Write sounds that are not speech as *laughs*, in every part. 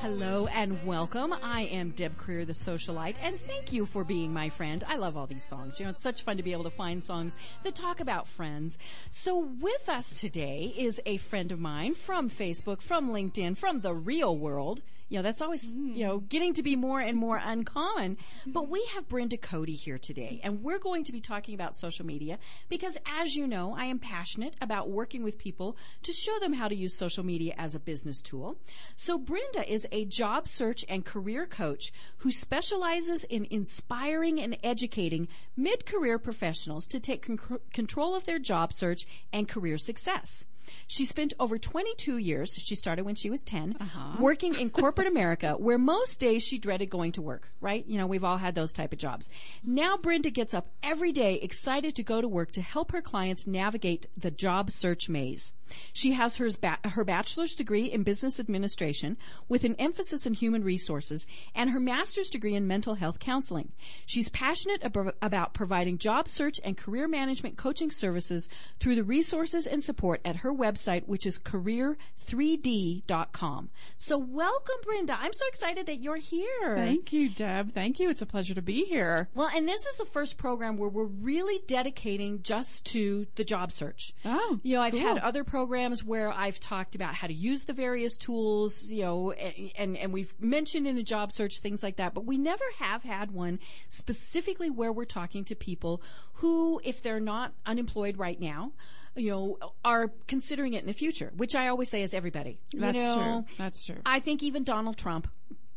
Hello and welcome. I am Deb Creer, the socialite, and thank you for being my friend. I love all these songs. You know, it's such fun to be able to find songs that talk about friends. So with us today is a friend of mine from Facebook, from LinkedIn, from the real world. You know, that's always, you know, mm. getting to be more and more uncommon. But we have Brenda Cody here today, and we're going to be talking about social media because as you know, I am passionate about working with people to show them how to use social media as a business tool. So Brenda is a job search and career coach who specializes in inspiring and educating mid-career professionals to take con- control of their job search and career success. She spent over 22 years, she started when she was 10, uh-huh. working in *laughs* corporate America where most days she dreaded going to work, right? You know, we've all had those type of jobs. Now Brenda gets up every day excited to go to work to help her clients navigate the job search maze. She has her, ba- her bachelor's degree in business administration with an emphasis in human resources and her master's degree in mental health counseling. She's passionate ab- about providing job search and career management coaching services through the resources and support at her website, which is career3d.com. So welcome, Brenda. I'm so excited that you're here. Thank you, Deb. Thank you. It's a pleasure to be here. Well, and this is the first program where we're really dedicating just to the job search. Oh, You know, I've cool. had other programs where I've talked about how to use the various tools, you know, and, and, and we've mentioned in a job search things like that, but we never have had one specifically where we're talking to people who, if they're not unemployed right now, you know, are considering it in the future, which I always say is everybody. You That's know, true. That's true. I think even Donald Trump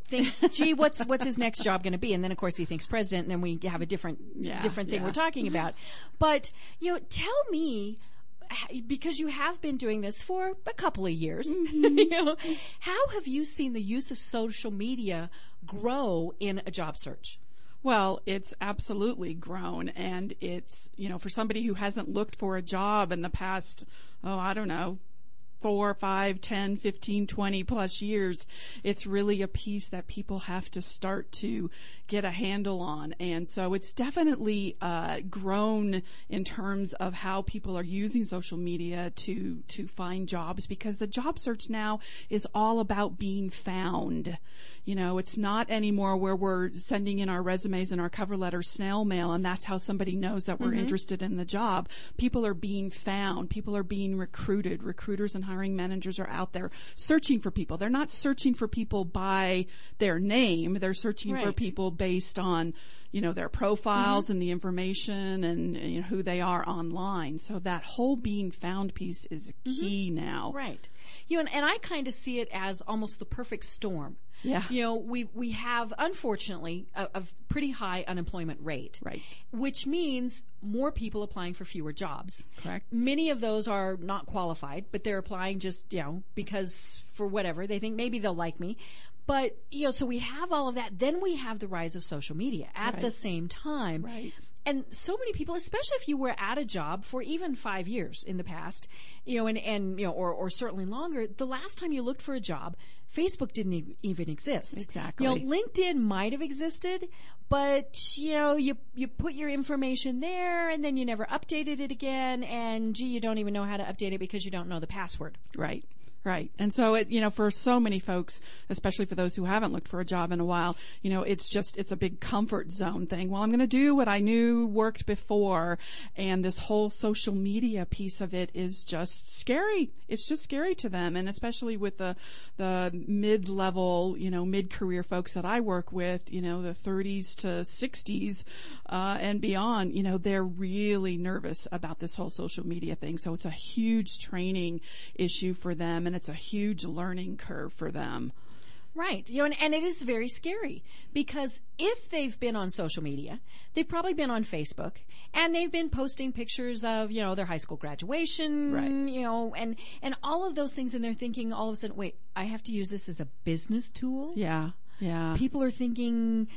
thinks, gee, what's what's his next job going to be? And then of course he thinks president, and then we have a different Yeah, different thing yeah. we're talking about. But you know, tell me. Because you have been doing this for a couple of years, *laughs* Mm-hmm. you know, how have you seen the use of social media grow in a job search? Well, it's absolutely grown and it's, you know, for somebody who hasn't looked for a job in the past, oh, I don't know, four, five, ten, fifteen, twenty plus years, it's really a piece that people have to start to get a handle on. And so it's definitely, uh, grown in terms of how people are using social media to, to find jobs because the job search now is all about being found. You know, it's not anymore where we're sending in our resumes and our cover letters snail mail and that's how somebody knows that we're interested in the job. People are being found. People are being recruited. Recruiters and hiring managers are out there searching for people. They're not searching for people by their name. They're searching for people based on, you know, their profiles Mm-hmm. and the information and you know, who they are online. So that whole being found piece is key now. Mm-hmm. Right. You know, and, and I kind of see it as almost the perfect storm. Yeah. You know, we we have unfortunately a, a pretty high unemployment rate. Right. Which means more people applying for fewer jobs. Correct. Many of those are not qualified, but they're applying just, you know, because for whatever. They think maybe they'll like me. But, you know, so we have all of that. Then we have the rise of social media at Right. the same time. Right. And so many people, especially if you were at a job for even five years in the past, you know, and, and, you know, or, or certainly longer, the last time you looked for a job, Facebook didn't e- even exist. Exactly. You know, LinkedIn might have existed, but, you know, you, you put your information there and then you never updated it again. And gee, you don't even know how to update it because you don't know the password. Right. Right. And so it, you know, for so many folks, especially for those who haven't looked for a job in a while, you know, it's just, it's a big comfort zone thing. Well, I'm going to do what I knew worked before. And this whole social media piece of it is just scary. It's just scary to them. And especially with the, the mid-level, you know, mid-career folks that I work with, you know, the 30s to 60s, uh, and beyond, you know, they're really nervous about this whole social media thing. So it's a huge training issue for them and it's a huge learning curve for them. Right. You know, and, and it is very scary because if they've been on social media, they've probably been on Facebook and they've been posting pictures of, you know, their high school graduation, Right. you know, and, and all of those things. And they're thinking all of a sudden, wait, I have to use this as a business tool. Yeah. Yeah. People are thinking,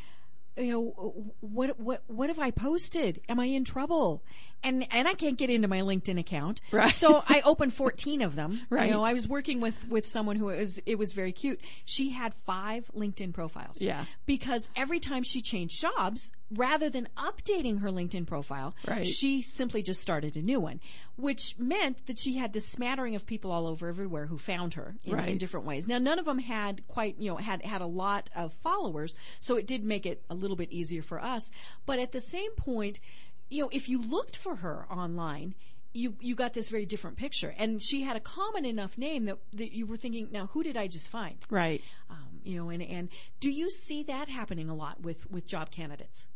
you know, what, what, what have I posted? Am I in trouble? And and I can't get into my LinkedIn account. Right. So I opened 14 of them. Right. You know, I was working with with someone who was it was very cute. She had 5 LinkedIn profiles. Yeah. Because every time she changed jobs, rather than updating her LinkedIn profile, Right. she simply just started a new one, which meant that she had this smattering of people all over everywhere who found her in, in different ways. Now, none of them had quite, you know, had had a lot of followers, so it did make it a little bit easier for us. But at the same point, you know, if you looked for her online, you you got this very different picture, and she had a common enough name that, that you were thinking, now who did I just find? Right. Um, you know, and and do you see that happening a lot with with job candidates?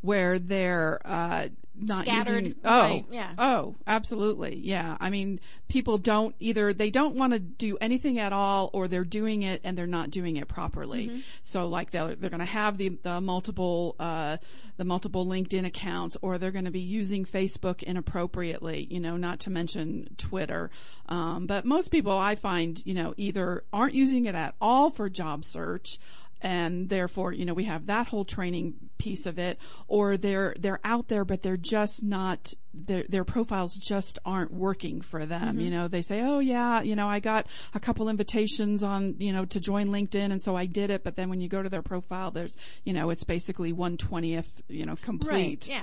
Where they're uh, not Scattered, using. Oh, right, yeah. Oh, absolutely. Yeah. I mean, people don't either. They don't want to do anything at all, or they're doing it and they're not doing it properly. Mm-hmm. So, like they're they're going to have the the multiple uh, the multiple LinkedIn accounts, or they're going to be using Facebook inappropriately. You know, not to mention Twitter. Um, but most people, I find, you know, either aren't using it at all for job search and therefore you know we have that whole training piece of it or they're they're out there but they're just not their their profiles just aren't working for them mm-hmm. you know they say oh yeah you know I got a couple invitations on you know to join LinkedIn and so I did it but then when you go to their profile there's you know it's basically 120th you know complete right. Yeah.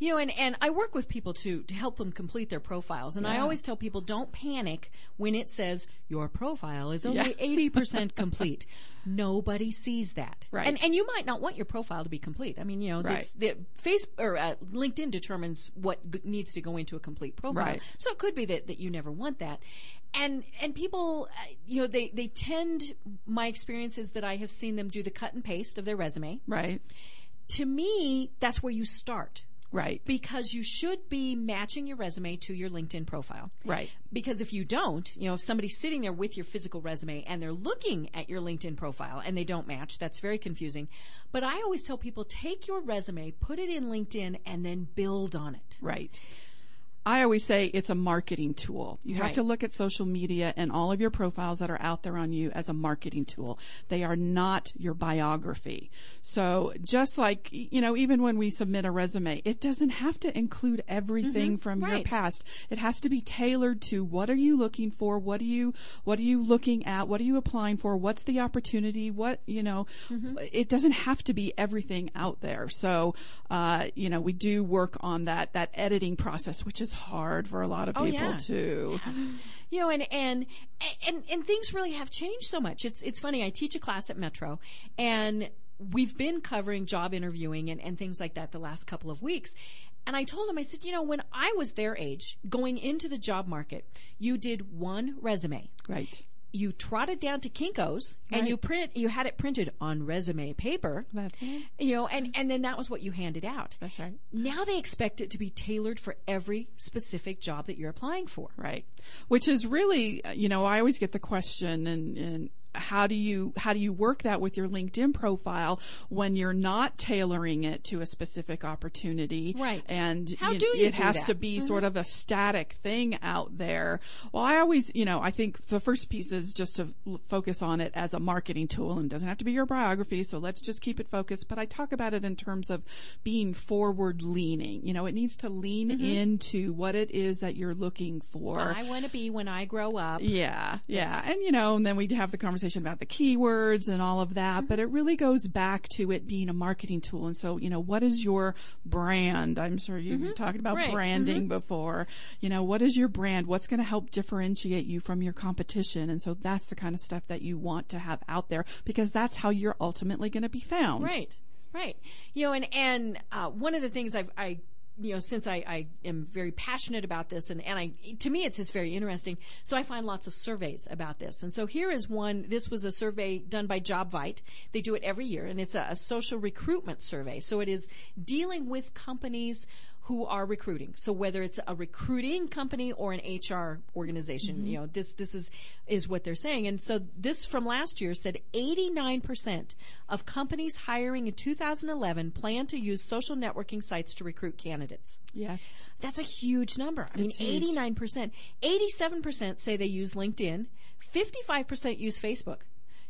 You know, and, and I work with people to to help them complete their profiles. And I always tell people don't panic when it says your profile is only Yeah. *laughs* eighty percent complete. Nobody sees that. Right. And and you might not want your profile to be complete. I mean, you know, Right. the face or uh, LinkedIn determines what g- needs to go into a complete profile. Right. So it could be that, that you never want that. And and people, uh, you know, they they tend. My experience is that I have seen them do the cut and paste of their resume. right To me, that's where you start right because you should be matching your resume to your LinkedIn profile. right Because if you don't, you know, if somebody's sitting there with your physical resume and they're looking at your LinkedIn profile and they don't match, that's very confusing. But I always tell people take your resume, put it in LinkedIn, and then build on it. Right. I always say it's a marketing tool. You have to look at social media and all of your profiles that are out there on you as a marketing tool. They are not your biography. So just like, you know, even when we submit a resume, it doesn't have to include everything from your past. It has to be tailored to what are you looking for? What are you, what are you looking at? What are you applying for? What's the opportunity? What, you know, it doesn't have to be everything out there. So, uh, you know, we do work on that, that editing process, which is hard for a lot of Oh, people yeah. too. *sighs* you know, and, and and and things really have changed so much. It's it's funny. I teach a class at Metro, and we've been covering job interviewing and, and things like that the last couple of weeks. And I told him, I said, you know, when I was their age, going into the job market, you did one resume. Right. You trotted down to Kinko's and you print you had it printed on resume paper. That's it. You know, and, and then that was what you handed out. That's right. Now they expect it to be tailored for every specific job that you're applying for. Right. Which is really, you know, I always get the question and, and how do you, how do you work that with your LinkedIn profile when you're not tailoring it to a specific opportunity? Right. And How you- do you it do has that? to be mm-hmm. sort of a static thing out there. Well, I always, you know, I think the first piece is just to l- focus on it as a marketing tool and it doesn't have to be your biography. So let's just keep it focused. But I talk about it in terms of being forward leaning. You know, it needs to lean mm-hmm. into what it is that you're looking for. I want to be when I grow up. Yeah, yeah. And you know, and then we have the conversation about the keywords and all of that, Mm-hmm. but it really goes back to it being a marketing tool. And so, you know, what is your brand? I'm sure you've been talking about Mm-hmm. Branding before. You know, what is your brand? What's going to help differentiate you from your competition? And so that's the kind of stuff that you want to have out there because that's how you're ultimately going to be found. Right, right. You know, and and uh, one of the things I've, I, you know, since I, I am very passionate about this, and and I, to me, it's just very interesting. So I find lots of surveys about this, and so here is one. This was a survey done by JobVite. They do it every year, and it's a, a social recruitment survey. So it is dealing with companies who are recruiting. So whether it's a recruiting company or an HR organization, mm-hmm. you know, this this is is what they're saying. And so this from last year said 89% of companies hiring in 2011 plan to use social networking sites to recruit candidates. Yes. That's a huge number. I mean, It's huge. 89%. 87% say they use LinkedIn. 55% use Facebook.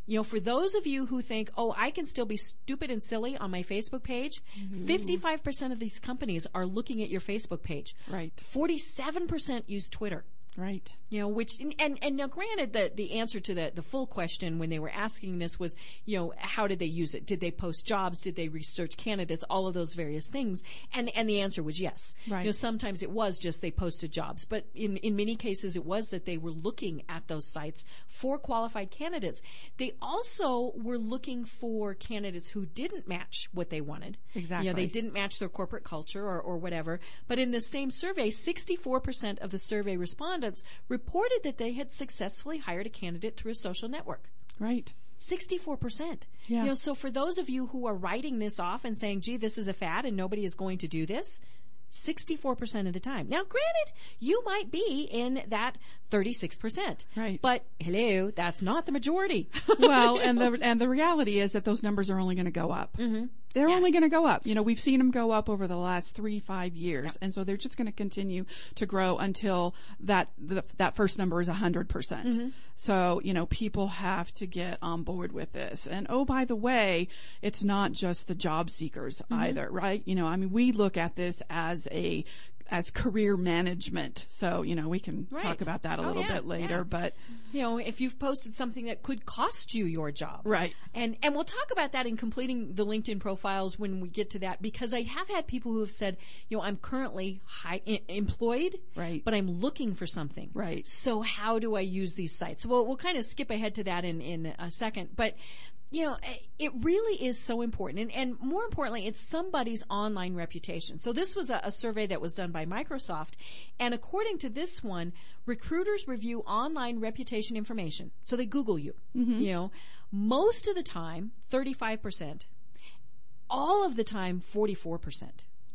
You know, for those of you who think, oh, I can still be stupid and silly on my Facebook page, mm-hmm. 55% of these companies are looking at your Facebook page. Right. 47% use Twitter. Right. You know, which and and now granted the the answer to the the full question when they were asking this was, you know, how did they use it? Did they post jobs? Did they research candidates? All of those various things. And and the answer was yes. Right. You know, sometimes it was just they posted jobs, but in in many cases it was that they were looking at those sites for qualified candidates. They also were looking for candidates who didn't match what they wanted. You know, they didn't match their corporate culture or, or whatever. But in the same survey, 64% of the survey respondents reported that they had successfully hired a candidate through a social network. Right. 64%. Yeah. You know, so for those of you who are writing this off and saying, gee, this is a fad and nobody is going to do this, 64% of the time. Now, granted, you might be in that 36%. Right. But hello, that's not the majority. *laughs* well, and the and the reality is that those numbers are only going to go up. Mm-hmm. They're Yeah. only going to go up. You know, we've seen them go up over the last three, five years, and so they're just going to continue to grow until that the, that first number is a hundred percent. Mm-hmm. So you know, people have to get on board with this. And oh, by the way, it's not just the job seekers mm-hmm. either, right? You know, I mean, we look at this as a as career management. So, you know, we can Right. talk about that a Oh, little yeah, bit later, yeah. but you know, if you've posted something that could cost you your job. Right. And and we'll talk about that in completing the LinkedIn profiles when we get to that because I have had people who have said, you know, I'm currently high, i- employed, Right. but I'm looking for something. Right. So how do I use these sites? Well, we'll kind of skip ahead to that in in a second, but you know, eh, it really is so important. And, and more importantly, it's somebody's online reputation. So this was a, a survey that was done by Microsoft. And according to this one, recruiters review online reputation information. So they Google you, you know, most of the time, 35%, all of the time, 44%.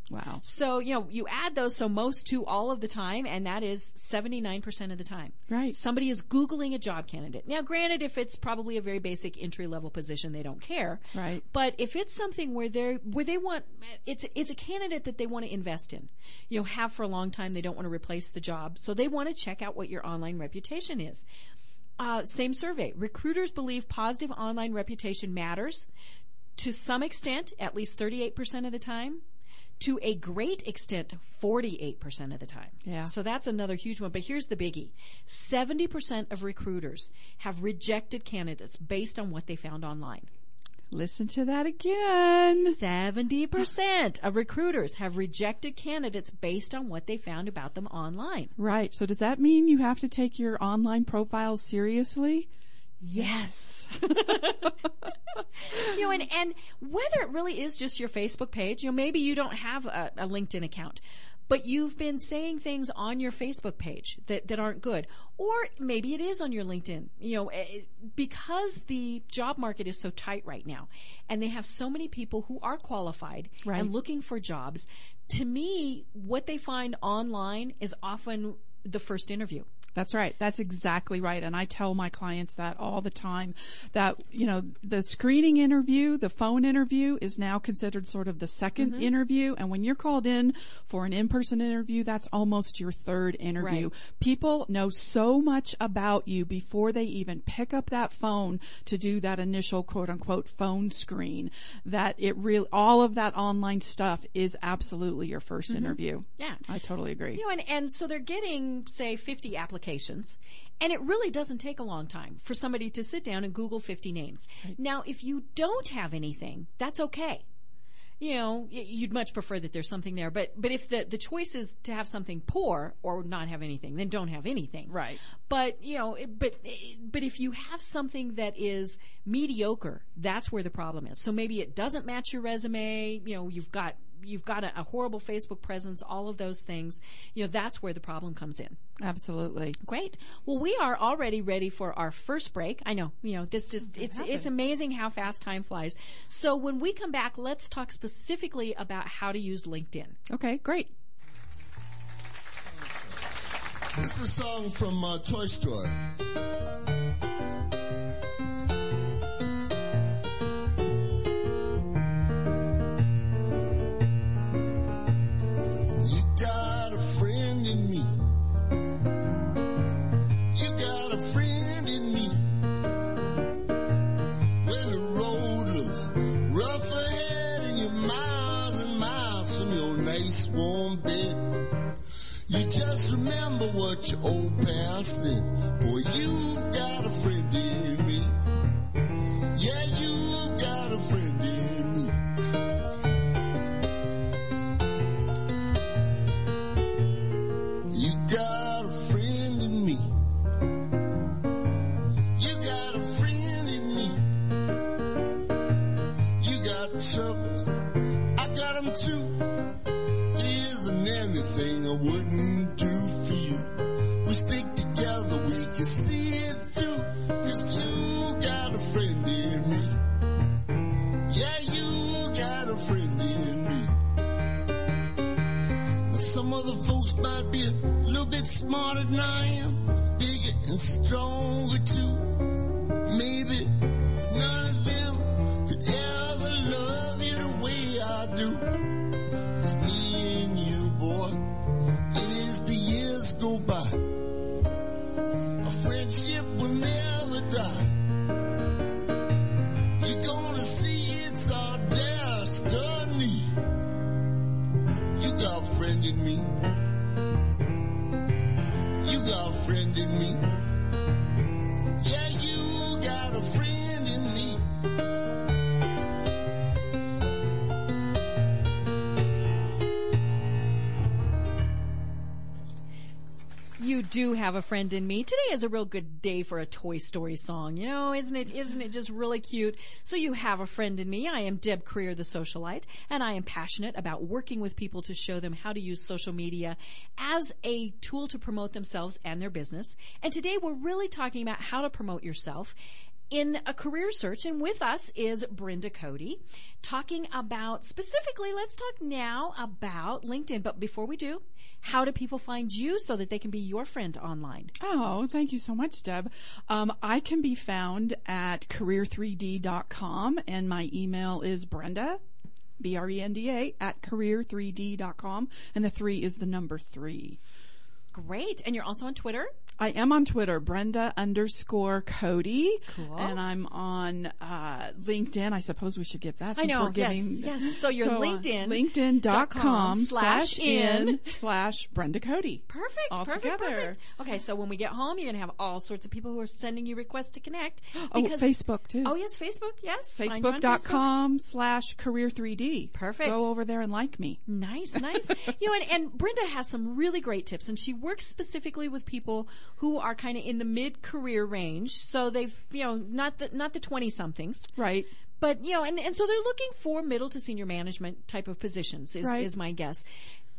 Wow. So, you know, you add those, so most to all of the time, and that is 79% of the time. Right. Somebody is Googling a job candidate. Now, granted, if it's probably a very basic entry level position, they don't care. Right. But if it's something where they're, where they want, it's, it's a candidate that they want to invest in, you know, have for a long time, they don't want to replace the job. So they want to check out what your online reputation is. Uh, same survey. Recruiters believe positive online reputation matters to some extent, at least 38% of the time, to a great extent, 48% of the time. Yeah. So that's another huge one. But here's the biggie 70% of recruiters have rejected candidates based on what they found online. Listen to that again. 70% of recruiters have rejected candidates based on what they found about them online. Right. So does that mean you have to take your online profile seriously? Yes. *laughs* you know, and, and whether it really is just your Facebook page, you know, maybe you don't have a, a LinkedIn account, but you've been saying things on your Facebook page that, that aren't good. Or maybe it is on your LinkedIn, you know, eh, because the job market is so tight right now and they have so many people who are qualified Right. and looking for jobs. To me, what they find online is often the first interview. That's right. That's exactly right. And I tell my clients that all the time that, you know, the screening interview, the phone interview is now considered sort of the 2nd mm-hmm. interview. And when you're called in for an in-person interview, that's almost your third interview. Right. People know so much about you before they even pick up that phone to do that initial quote unquote phone screen that it really, all of that online stuff is absolutely your 1st mm-hmm. interview. Yeah. I totally agree. You know, and, and so they're getting, say, 50 applications, and it really doesn't take a long time for somebody to sit down and Google 50 names. Now, if you don't have anything, that's okay. You know, you'd much prefer that there's something there, but but if the the choice is to have something poor or not have anything, then don't have anything. Right. But you know, but but if you have something that is mediocre, that's where the problem is. So maybe it doesn't match your resume. You know, you've got you've got a, a horrible Facebook presence, all of those things. You know, that's where the problem comes in. Absolutely. Great. Well, we are already ready for our first break. I know, you know, this just it's it's amazing how fast time flies. So when we come back, let's talk specifically about how to use LinkedIn. Okay, great. This is a song from uh, Toy Story. your old passing. Boy, you've got a friend never have a friend in me. Today is a real good day for a Toy Story song. You know, isn't it? Isn't it just really cute? So you have a friend in me. I am Deb Creer, the socialite, and I am passionate about working with people to show them how to use social media as a tool to promote themselves and their business. And today we're really talking about how to promote yourself in a career search. And with us is Brenda Cody talking about specifically, let's talk now about LinkedIn. But before we do, how do people find you so that they can be your friend online? Oh, thank you so much, Deb. Um, I can be found at career3d.com and my email is Brenda, B-R-E-N-D-A, at career3d.com and the three is the number three. Great. And you're also on Twitter? I am on Twitter, Brenda underscore Cody. Cool. And I'm on uh, LinkedIn. I suppose we should give that. I know, yes, yes. So you're uh, LinkedIn LinkedIn.com slash slash in slash Brenda Cody. Perfect. All perfect, together. perfect. Okay, so when we get home, you're going to have all sorts of people who are sending you requests to connect. *gasps* Oh, because- Facebook too. Oh, yes, Facebook. Yes. Find you on Facebook. Facebook.com slash career 3D. Perfect. Go over there and like me. Nice, nice. *laughs* you know, and, and Brenda has some really great tips, and she works specifically with people who are kind of in the mid-career range. So they've, you know, not the not the twenty somethings, Right. but you know, and, and so they're looking for middle to senior management type of positions. Is Right. is my guess,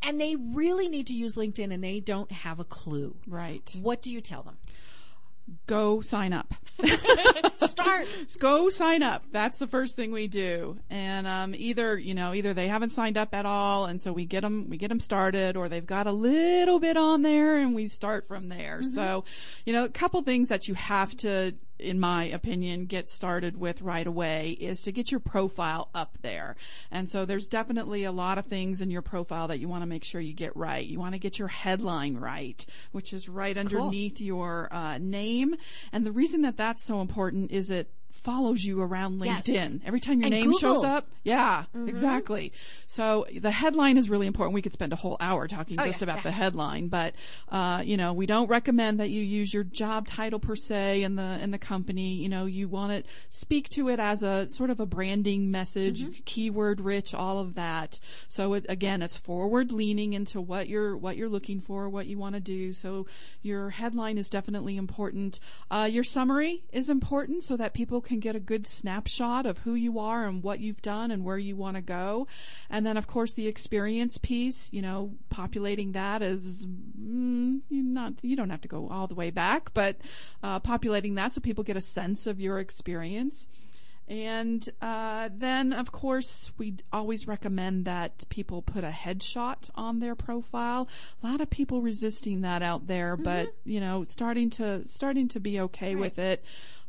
and they really need to use LinkedIn, and they don't have a clue. Right. What do you tell them? Go sign up. Start. go sign up. That's the first thing we do. And um, either you know either they haven't signed up at all, and so we get them we get them started, or they've got a little bit on there, and we start from there. So, you know, a couple things that you have to, in my opinion, get started with right away is to get your profile up there. And so there's definitely a lot of things in your profile that you want to make sure you get right. You want to get your headline right, which is right underneath your uh, name. And the reason that that's so important is it follows you around Yes. LinkedIn. Every time your And name shows up, yeah, exactly. So the headline is really important. We could spend a whole hour talking Oh, just yeah, about yeah. the headline, but uh, you know, we don't recommend that you use your job title per se in the in the company. You know, you want to speak to it as a sort of a branding message, Mm-hmm. keyword rich, all of that. So it, again, it's forward leaning into what you're what you're looking for, what you want to do. So your headline is definitely important. Uh, your summary is important so that people can get a good snapshot of who you are and what you've done and where you want to go. And then, of course, the experience piece. You know, populating that is mm, not you don't have to go all the way back, but uh, populating that so people get a sense of your experience. And uh, then, of course, we always recommend that people put a headshot on their profile. A lot of people resisting that out there, but you know, starting to starting to be okay with it.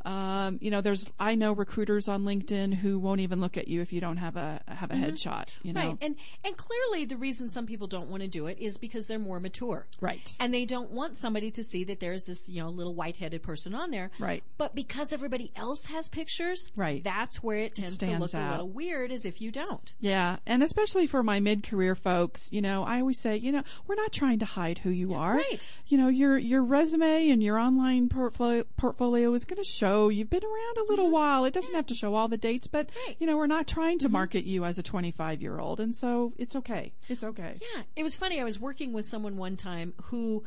Um, you know, there's I know recruiters on LinkedIn who won't even look at you if you don't have a have a headshot. You know, Mm-hmm. Right. And and clearly the reason some people don't want to do it is because they're more mature. Right. And they don't want somebody to see that there's this, you know, little white-headed person on there. Right. But because everybody else has pictures, Right. that's where it tends to stands look a little weird as if you don't. Yeah, and especially for my mid-career folks, you know, I always say, you know, we're not trying to hide who you are. Right. You know, your your resume and your online portfolio portfolio is going to show you've been around a little while. It doesn't have to show all the dates, but Mm-hmm. You know, we're not trying to market you as a 25-year-old, and so it's okay. It's okay. Yeah. It was funny. I was working with someone one time who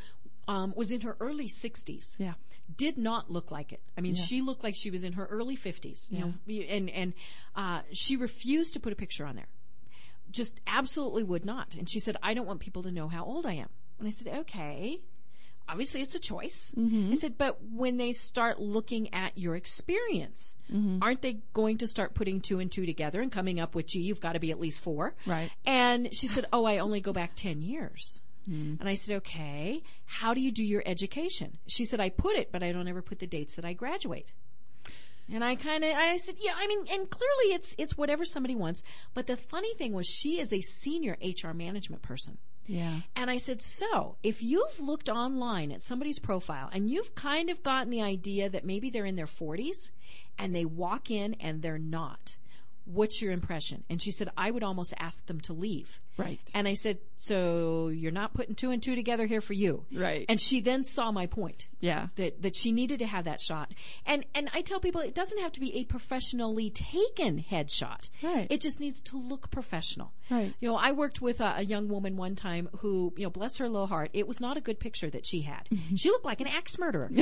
um, was in her early 60s. Yeah. did not look like it. I mean, she looked like she was in her early fifties. You know, and and uh, she refused to put a picture on there. Just absolutely would not. And she said, "I don't want people to know how old I am." And I said, "Okay." Obviously, it's a choice. Mm-hmm. I said, but when they start looking at your experience, mm-hmm. aren't they going to start putting two and two together and coming up with, gee, you've got to be at least four? Right. And she said, oh, I only go back 10 years. Mm-hmm. And I said, okay, how do you do your education? She said, I put it, but I don't ever put the dates that I graduate. And I kind of, I said, yeah, I mean, and clearly it's, it's whatever somebody wants. But the funny thing was she is a senior HR management person. Yeah. And I said, so if you've looked online at somebody's profile and you've kind of gotten the idea that maybe they're in their 40s and they walk in and they're not, what's your impression? And she said, I would almost ask them to leave. Right. And I said, so you're not putting two and two together here for you. Right. And she then saw my point Yeah. that that she needed to have that shot. And and I tell people it doesn't have to be a professionally taken headshot. Right. It just needs to look professional. Right. You know, I worked with a, a young woman one time who, you know, bless her little heart, it was not a good picture that she had. Mm-hmm. She looked like an axe murderer. *laughs*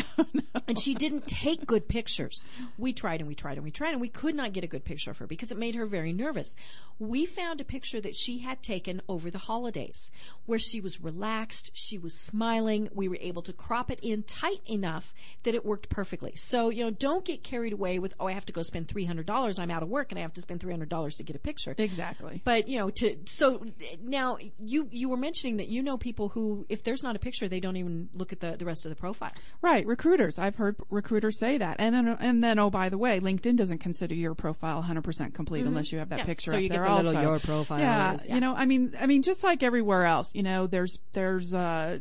And she didn't take good pictures. We tried and we tried and we tried and we could not get a good picture of her because it made her very nervous. We found a picture that she had taken over the holidays where she was relaxed, she was smiling. We were able to crop it in tight enough that it worked perfectly. So, you know, don't get carried away with, oh, I have to go spend $300. I'm out of work and I have to spend $300 to get a picture. Exactly. But you know, to so now you you were mentioning that you know people who, if there's not a picture, they don't even look at the the rest of the profile. Right, recruiters. I've heard recruiters say that, and then, and then oh by the way, LinkedIn doesn't consider your profile 100% complete unless you have that Yeah, picture so up you get there the little your profile Yeah, is, yeah. you know, I mean, I mean, just like everywhere else, you know, there's there's uh,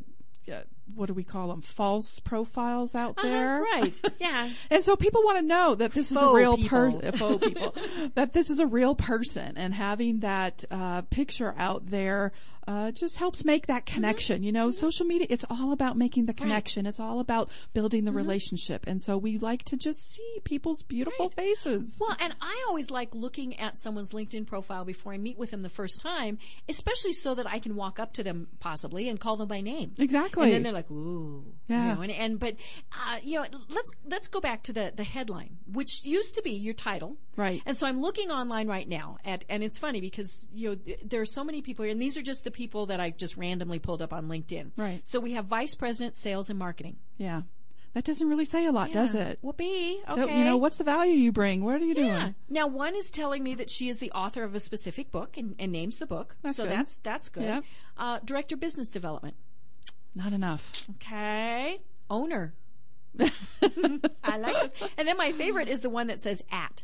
uh, what do we call them? False profiles out there, Uh-huh, right? *laughs* Yeah. And so people want to know that this is a real person, *laughs* faux people, that this is a real person, and having that uh, picture out there uh, just helps make that Mm-hmm. connection. You know, social media, it's all about making the connection. It's all about building the Mm-hmm. relationship, and so we like to just see people's beautiful faces. Well, and I always like looking at someone's LinkedIn profile before I meet with them the first time, especially so that I can walk up to them possibly and call them by name. Exactly. And then like, "Ooh, Yeah. You know, and, and but uh, you know, let's let's go back to the the headline, which used to be your title, Right. And so I'm looking online right now, at and it's funny because you know there are so many people here, and these are just the people that I just randomly pulled up on LinkedIn. Right. So we have vice president, sales and marketing. yeah, that doesn't really say a lot, does it? Don't- Okay. You know, what's the value you bring? What are you doing? Now, one is telling me that she is the author of a specific book and, and names the book. That's so good. that's that's good. Yep. Uh, director business development. Not enough. Okay. Owner. *laughs* I like this. And then my favorite is the one that says at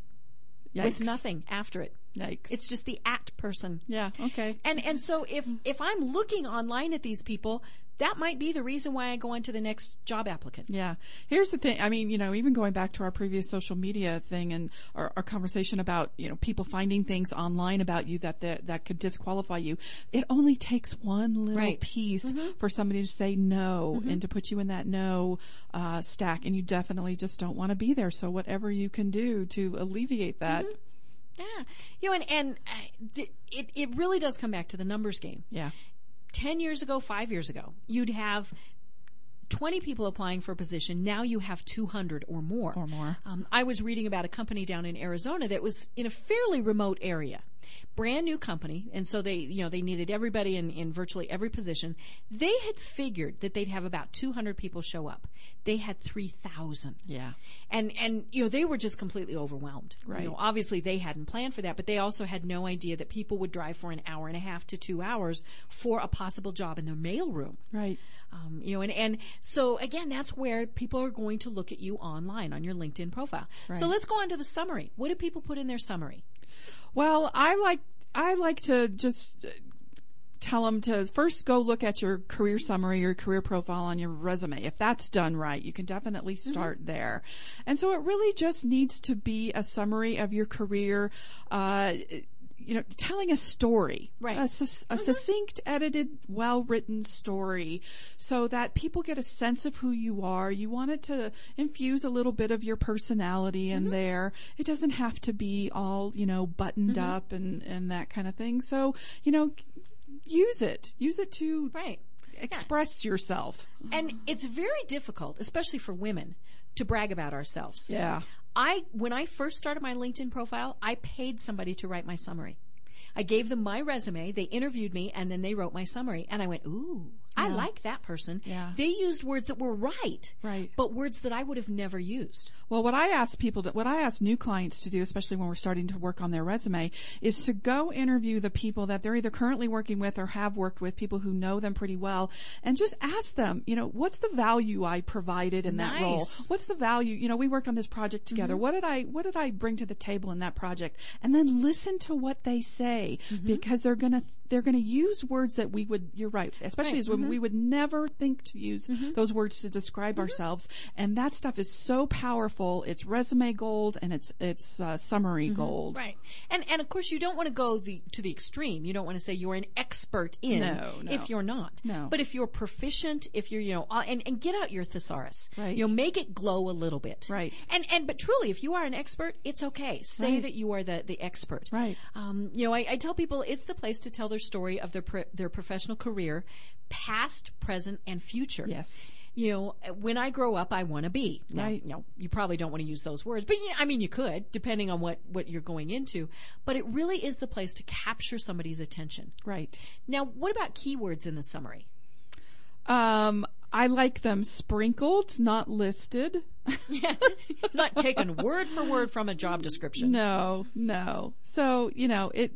with nothing after it. Yikes. It's just the at person. yeah. Okay. And and so if if I'm looking online at these people, that might be the reason why I go on to the next job applicant. Yeah. Here's the thing. I mean, you know, even going back to our previous social media thing and our, our conversation about, you know, people finding things online about you that, that, that could disqualify you. It only takes one little Right. piece for somebody to say no and to put you in that no, uh, stack. And you definitely just don't want to be there. So whatever you can do to alleviate that. Yeah. You know, and, and uh, it, it really does come back to the numbers game. Yeah. 10 years ago, five years ago, you'd have 20 people applying for a position. Now you have 200 or more. Or more. Um, I was reading about a company down in Arizona that was in a fairly remote area. Brand new company, and so they, you know, they needed everybody in, in virtually every position. They had figured that they'd have about 200 people show up. They had 3,000. Yeah. And, and, you know, they were just completely overwhelmed. Right. You know, obviously they hadn't planned for that, but they also had no idea that people would drive for an hour and a half to two hours for a possible job in their mailroom. Right. Um, you know, and, and so again, that's where people are going to look at you online on your LinkedIn profile. So let's go on to the summary. What do people put in their summary? Well, I like I like to just tell them to first go look at your career summary, your career profile on your resume. If that's done right, you can definitely start there. And so it really just needs to be a summary of your career. Uh, you know, telling a story, Right. A, a mm-hmm. succinct, edited, well-written story, so that people get a sense of who you are. You want it to infuse a little bit of your personality in mm-hmm. there. It doesn't have to be all you know buttoned mm-hmm. up and and that kind of thing. So you know, use it. Use it to Right. express yourself. And it's very difficult, especially for women, to brag about ourselves. Yeah. I when I first started my LinkedIn profile, I paid somebody to write my summary. I gave them my resume, they interviewed me, and then they wrote my summary. And I went, ooh, I like that person. Yeah. They used words that were right. Right. But words that I would have never used. Well, what I ask people to, what I ask new clients to do, especially when we're starting to work on their resume, is to go interview the people that they're either currently working with or have worked with, people who know them pretty well, and just ask them, you know, what's the value I provided in that role? What's the value? You know, we worked on this project together. Mm-hmm. What did I, what did I bring to the table in that project? And then listen to what they say mm-hmm. because they're gonna, they're going to use words that we would, you're right, especially Right. as women, we would never think to use those words to describe ourselves. And that stuff is so powerful. It's resume gold and it's, it's uh, summary gold. Right. And and of course you don't want to go the to the extreme. You don't want to say you're an expert in No, no. if you're not. No. But if you're proficient, if you're, you know, uh, and, and get out your thesaurus. Right. You know, make it glow a little bit. Right. And and but truly if you are an expert, it's okay. Say Right. that you are the the expert. Right. Um, you know, I, I tell people it's the place to tell their story of their pro- their professional career, past, present, and future. Yes. You know, when I grow up, I want to be. Now, Right. You know, you probably don't want to use those words, but yeah, I mean, you could, depending on what what you're going into. But it really is the place to capture somebody's attention. Right. Now, what about keywords in the summary? Um, I like them sprinkled, not listed. yeah, *laughs* Not taken word for word from a job description. No, no. So, you know, it,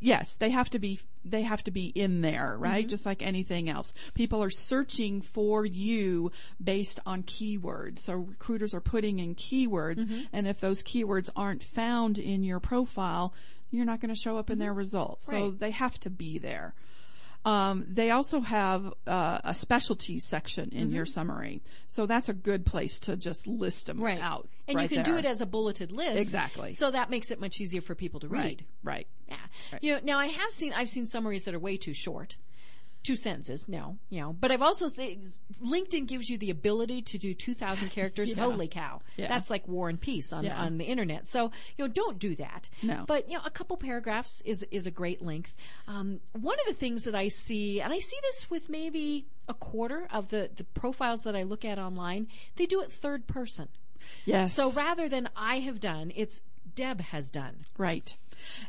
yes, they have to be, they have to be in there, right? Mm-hmm. Just like anything else. People are searching for you based on keywords. So recruiters are putting in keywords. Mm-hmm. And if those keywords aren't found in your profile, you're not going to show up in mm-hmm. their results. So they have to be there. Um, they also have uh, a specialty section in your summary, so that's a good place to just list them Right. out. And right you can do it as a bulleted list. Exactly. So that makes it much easier for people to read. right, right. Yeah. You know, now I have seen I've seen summaries that are way too short. Two sentences, no, you know. But I've also seen LinkedIn gives you the ability to do two thousand characters. *laughs* Yeah. Holy cow, Yeah. that's like War and Peace on Yeah. on the internet. So you know, don't do that. No. But you know, a couple paragraphs is is a great length. Um, one of the things that I see, and I see this with maybe a quarter of the the profiles that I look at online, they do it third person. Yes. So rather than I have done, it's Deb has done. Right.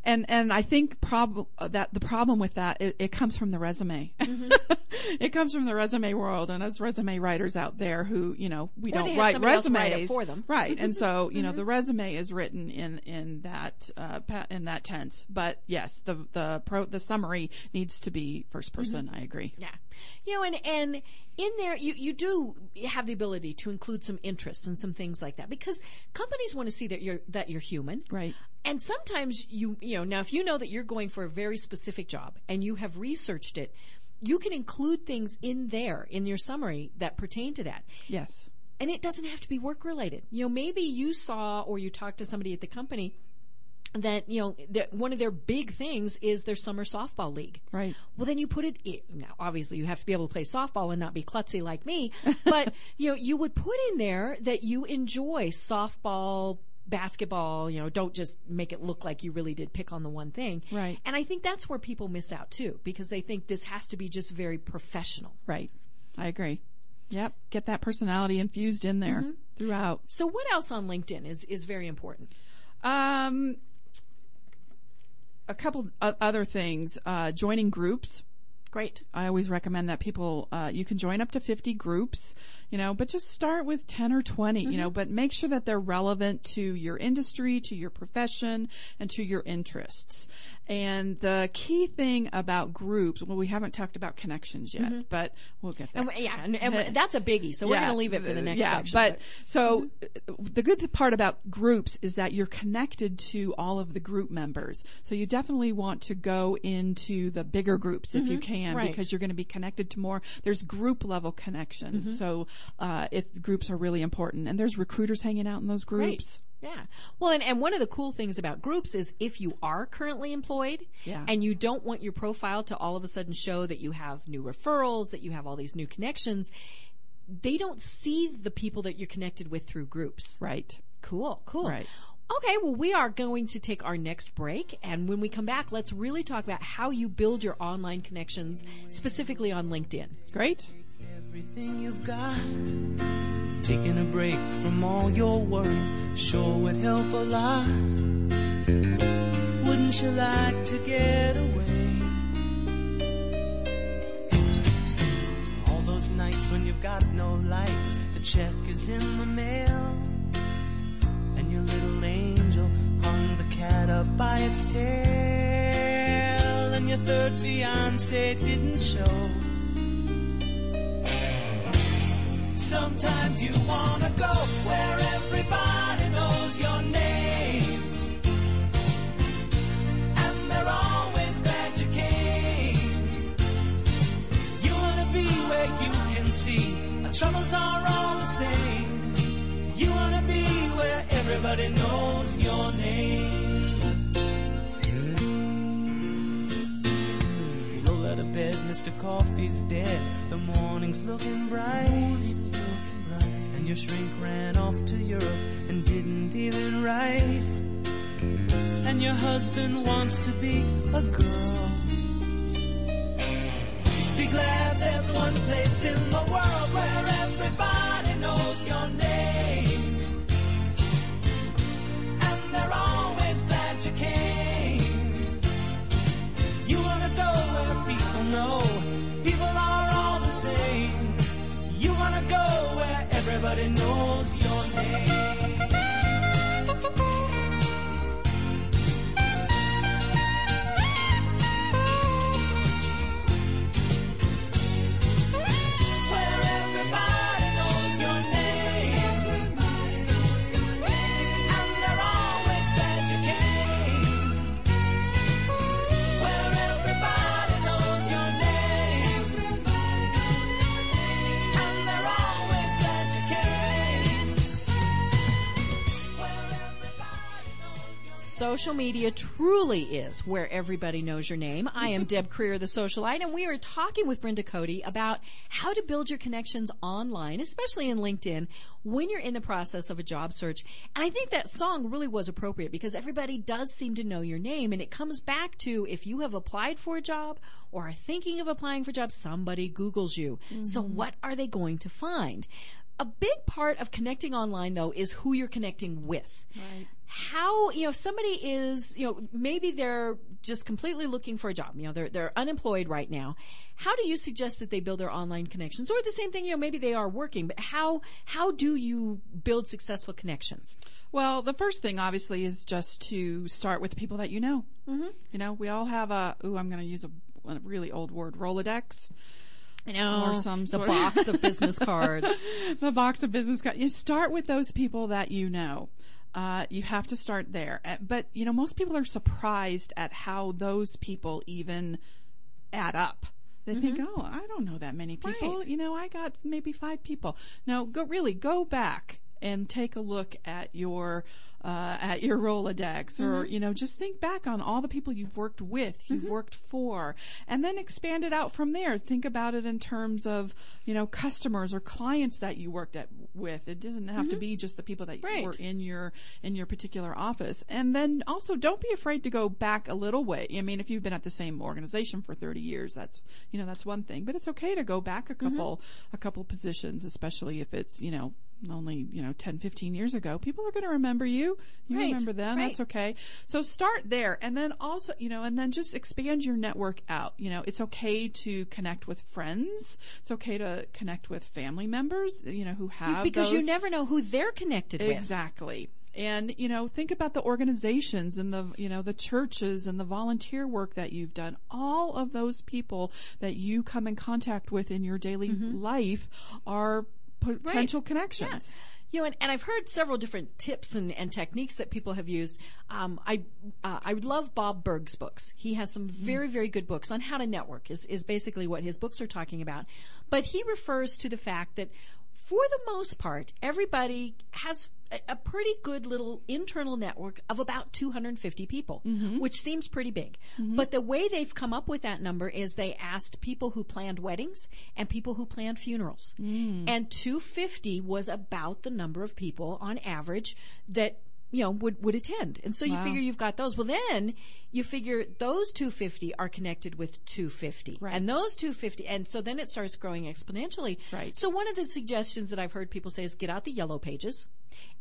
And and I think prob- that the problem with that it, it comes from the resume. Mm-hmm. *laughs* it comes from the resume world, and us resume writers out there who you know we Or don't write resumes write it for them. right? And so *laughs* you know Mm-hmm. the resume is written in in that uh, in that tense. But yes, the the pro the summary needs to be first person. I agree. Yeah. You know, and, and in there, you, you do have the ability to include some interests and some things like that because companies want to see that you're, that you're human. Right. And sometimes you, you know, now if you know that you're going for a very specific job and you have researched it, you can include things in there in your summary that pertain to that. Yes. And it doesn't have to be work related. You know, maybe you saw or you talked to somebody at the company that, you know, that one of their big things is their summer softball league. Right. Well, then you put it, i- now obviously you have to be able to play softball and not be klutzy like me, but *laughs* you know, you would put in there that you enjoy softball, basketball, you know, don't just make it look like you really did pick on the one thing. Right. And I think that's where people miss out too, because they think this has to be just very professional. Right. I agree. Yep. Get that personality infused in there Mm-hmm. throughout. So what else on LinkedIn is, is very important? Um, a couple other things. Uh, joining groups. Great. I always recommend that people, uh, you can join up to 50 groups, you know, but just start with 10 or 20, you know, mm-hmm. but make sure that they're relevant to your industry, to your profession, and to your interests. And the key thing about groups, well, we haven't talked about connections yet, mm-hmm. but we'll get there. And, yeah, and, and that's a biggie. So we're going to leave it for the next yeah, section. But so uh, the good part about groups is that you're connected to all of the group members. So you definitely want to go into the bigger groups if you can Right. because you're going to be connected to more. There's group level connections. So uh, if groups are really important, and there's recruiters hanging out in those groups. Yeah. Well, and, and one of the cool things about groups is if you are currently employed Yeah. and you don't want your profile to all of a sudden show that you have new referrals, that you have all these new connections, they don't see the people that you're connected with through groups. Right. Cool, cool. Right. Okay, well, we are going to take our next break. And when we come back, let's really talk about how you build your online connections, specifically on LinkedIn. Great. everything you've got. Taking a break from all your worries sure would help a lot. Wouldn't you like to get away? All those nights when you've got no lights, the check is in the mail. And your little angel hung the cat up by its tail. And your third fiance didn't show. Sometimes you wanna go where everybody knows your name. And they're always glad you came. You wanna be where you can see our troubles are all the same. Everybody knows your name. Roll out of bed, Mr. Coffee's dead. The morning's looking bright. Morning's looking bright. And your shrink ran off to Europe and didn't even write. And your husband wants to be a girl. Be glad there's one place in the world where everybody knows your name. Know people are all the same. You wanna go where everybody knows your Social media truly is where everybody knows your name. I am *laughs* Deb Creer, the socialite, and we are talking with Brenda Cody about how to build your connections online, especially in LinkedIn, when you're in the process of a job search. And I think that song really was appropriate because everybody does seem to know your name, and it comes back to if you have applied for a job or are thinking of applying for a job, somebody Googles you. So mm-hmm. what are they going to find? A big part of connecting online, though, is who you're connecting with Right. how you know if somebody is you know maybe they're just completely looking for a job you know they're they're unemployed right now how do you suggest that they build their online connections or the same thing you know maybe they are working but how how do you build successful connections Well, the first thing obviously is just to start with people that you know. Mm-hmm. You know, we all have a, ooh, I'm going to use a, a really old word, Rolodex. You know Or some the sort box of business *laughs* cards the box of business cards. You start with those people that you know. Uh, you have to start there. Uh, But, you know, most people are surprised at how those people even add up. They think, oh, I don't know that many people. Mm-hmm. Right. You know, I got maybe five people. No, go really go back and take a look at your uh, at your Rolodex, or Mm-hmm. you know, just think back on all the people you've worked with, you've worked for, and then expand it out from there. Think about it in terms of you know customers or clients that you worked at with. It doesn't have to be just the people that Mm-hmm. Right. were in your in your particular office. And then also don't be afraid to go back a little way. I mean, if you've been at the same organization for 30 years, that's you know that's one thing. But it's okay to go back a Mm-hmm. couple a couple positions, especially if it's you know only, you know, 10, 15 years ago, people are going to remember you. You Right, remember them. right. That's okay. So start there. And then also, you know, and then just expand your network out. You know, it's okay to connect with friends. It's okay to connect with family members, you know, who have because you never know who they're connected with. Exactly. And you know, think about the organizations and the you know the churches and the volunteer work that you've done. All of those people that you come in contact with in your daily Mm-hmm. life are potential connections. You know, and, and I've heard several different tips and, and techniques that people have used. Um, I uh, I love Bob Burg's books. He has some very very good books on how to network. Is is basically what his books are talking about. But he refers to the fact that for the most part, everybody has a, a pretty good little internal network of about 250 people, mm-hmm. which seems pretty big. Mm-hmm. But the way they've come up with that number is they asked people who planned weddings and people who planned funerals. Mm. And 250 was about the number of people on average that you know would would attend. And so you figure you've got those. Well, then you figure those 250 are connected with 250. Right. And those 250 and so then it starts growing exponentially. Right. So one of the suggestions that I've heard people say is get out the yellow pages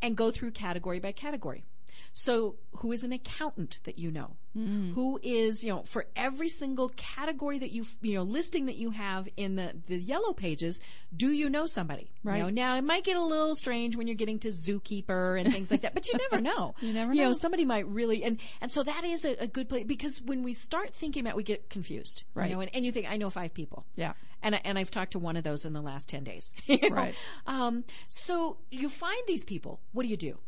and go through category by category. So who is an accountant that you know? Mm-hmm. Who is, you know, for every single category that you, you know, listing that you have in the, the yellow pages, do you know somebody? Right. You know, now it might get a little strange when you're getting to zookeeper and things like that, but you *laughs* never know. You never know. You know, somebody might really, and, and so that is a, a good place because when we start thinking about, we get confused. Right. You know, and, and you think, I know five people. Yeah. And, I- and I've talked to one of those in the last 10 days. *laughs* you know? Right. Um, so you find these people. What do you do?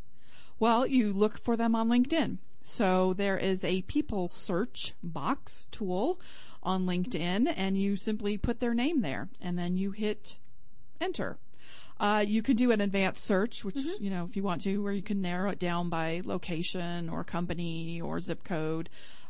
Well, you look for them on LinkedIn. So there is a people search box tool on LinkedIn and you simply put their name there and then you hit enter. Uh, you can do an advanced search, which, you know, if you want to, where you can narrow it down by location or company or zip code.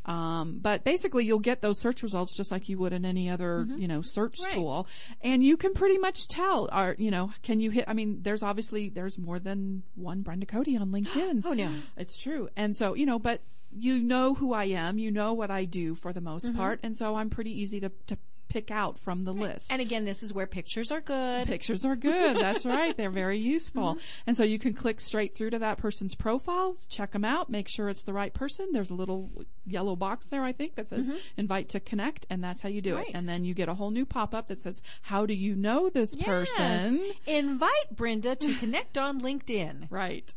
Um, but basically you'll get those search results just like you would in any other, you know, search Right. tool. And you can pretty much tell, are, you know, can you hit, I mean, there's obviously, there's more than one Brenda Cody on LinkedIn. *gasps* Oh, no. It's true. And so, you know, but you know who I am, you know what I do for the most Mm-hmm. part. And so I'm pretty easy to, to pick out from the list. And again, this is where pictures are good. Pictures are good. That's *laughs* right. They're very useful. Mm-hmm. And so you can click straight through to that person's profile, check them out, make sure it's the right person. There's a little yellow box there, I think, that says invite to connect, and that's how you do Mm-hmm. Right. it. And then you get a whole new pop up that says, How do you know this person? Yes. Invite Brenda to connect on LinkedIn. *laughs* Right.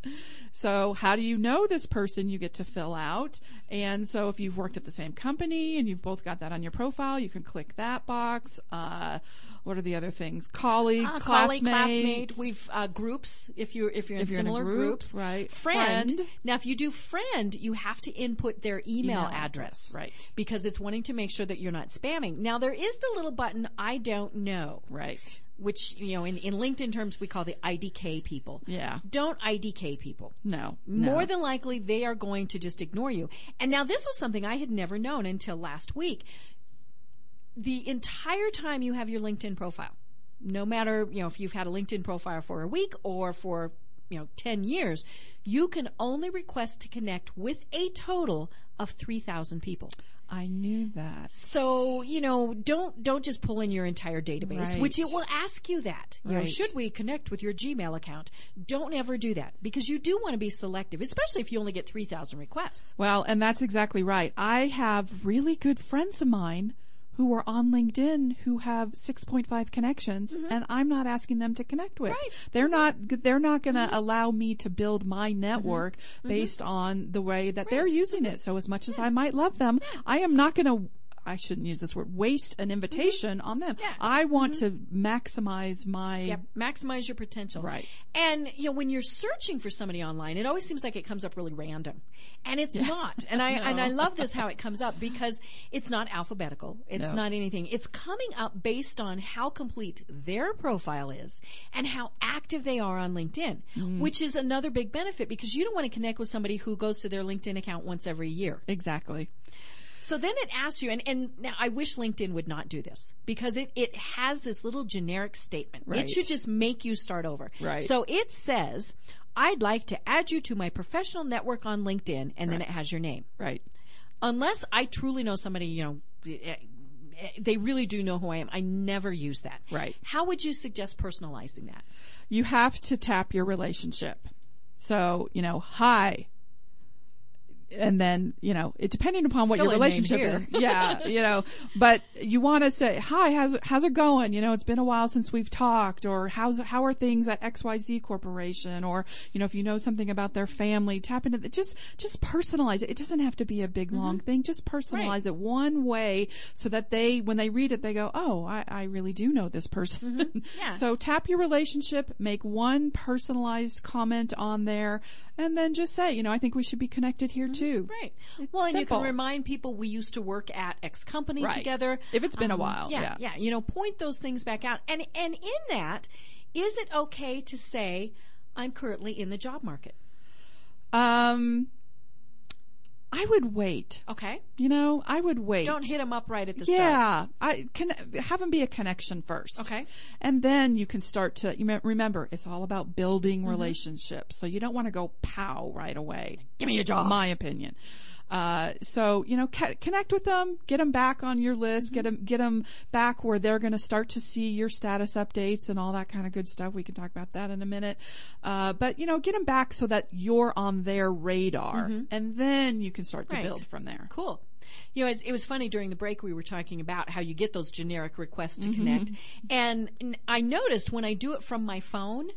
So how do you know this person you get to fill out? And so if you've worked at the same company and you've both got that on your profile, you can click that box. Uh, what are the other things? Colleague, Uh, classmate. colleague, classmate. We've uh, groups. If you're if you're in If you're in similar group, groups, right. Friend. Friend. Now, if you do friend, you have to input their email, Email address, right. Because it's wanting to make sure that you're not spamming. Now, there is the little button I don't know, Right. Which you know in in LinkedIn terms we call the IDK people. Yeah. Don't IDK people. No. no. More than likely, they are going to just ignore you. And now, this was something I had never known until last week. The entire time you have your LinkedIn profile, no matter you know if you've had a LinkedIn profile for a week or for you know ten years, you can only request to connect with a total of three thousand people. I knew that. So you know, don't don't just pull in your entire database, which it will ask you that. You know, Right. should we connect with your Gmail account? Don't ever do that because you do want to be selective, especially if you only get three thousand requests. Well, and that's exactly right. I have really good friends of mine who are on LinkedIn who have 6.5 connections and I'm not asking them to connect with. Mm-hmm. Right. Mm-hmm. They're not they're not going to allow me to build my network based on the way that they're using it. So as much as I might love them, I am not going to I shouldn't use this word waste an invitation on them. Mm-hmm. Yeah. I want to maximize my Yeah, maximize your potential. Right. And you know, when you're searching for somebody online, it always seems like it comes up really random, and it's not. And I and I *laughs* love this how it comes up because it's not alphabetical. It's No. not anything. It's coming up based on how complete their profile is and how active they are on LinkedIn, Mm. which is another big benefit because you don't want to connect with somebody who goes to their LinkedIn account once every year. exactly. So then it asks you, and, and now I wish LinkedIn would not do this because it, it has this little generic statement. It should just make you start over. Right. So it says, I'd like to add you to my professional network on LinkedIn, and then it has your name. Right. Unless I truly know somebody, you know, they really do know who I am. I never use that. Right. How would you suggest personalizing that? you have to tap your relationship. So, you know, hi. And then, you know, it depending upon what Fill your relationship is. Yeah, you know, but you want to say, hi, how's, how's it going? You know, it's been a while since we've talked or how's, how are things at XYZ Corporation? Or, you know, if you know something about their family, tap into it. Just, just personalize it. It doesn't have to be a big, long thing. Just personalize it one way so that they, when they read it, they go, oh, I, I really do know this person. Yeah. *laughs* so tap your relationship, make one personalized comment on there, and then just say, you know, I think we should be connected here too. Right. It's well, and you can remind people we used to work at X company Right. together. If it's been a Um, while, Yeah, yeah. yeah. You know, point those things back out. And and in that, is it okay to say I'm currently in the job market? Um, I would wait. Okay. You know, I would wait. Don't hit them up right at the start. Yeah, I can have them be a connection first. Okay. and then you can start to. You remember, it's all about Mm-hmm. building relationships. So you don't want to go pow right away. Give me a job. My opinion. Uh, so you know, ca- connect with them, get them back on your list, get 'em get them back where they're going to start to see your status updates and all that kind of good stuff. We can talk about that in a minute. Uh, but you know, get them back so that you're on their radar, and then you can start to Right. build from there. Cool. You know, it's, it was funny during the break we were talking about how you get those generic requests to Mm-hmm. connect, and I noticed when I do it from my phone.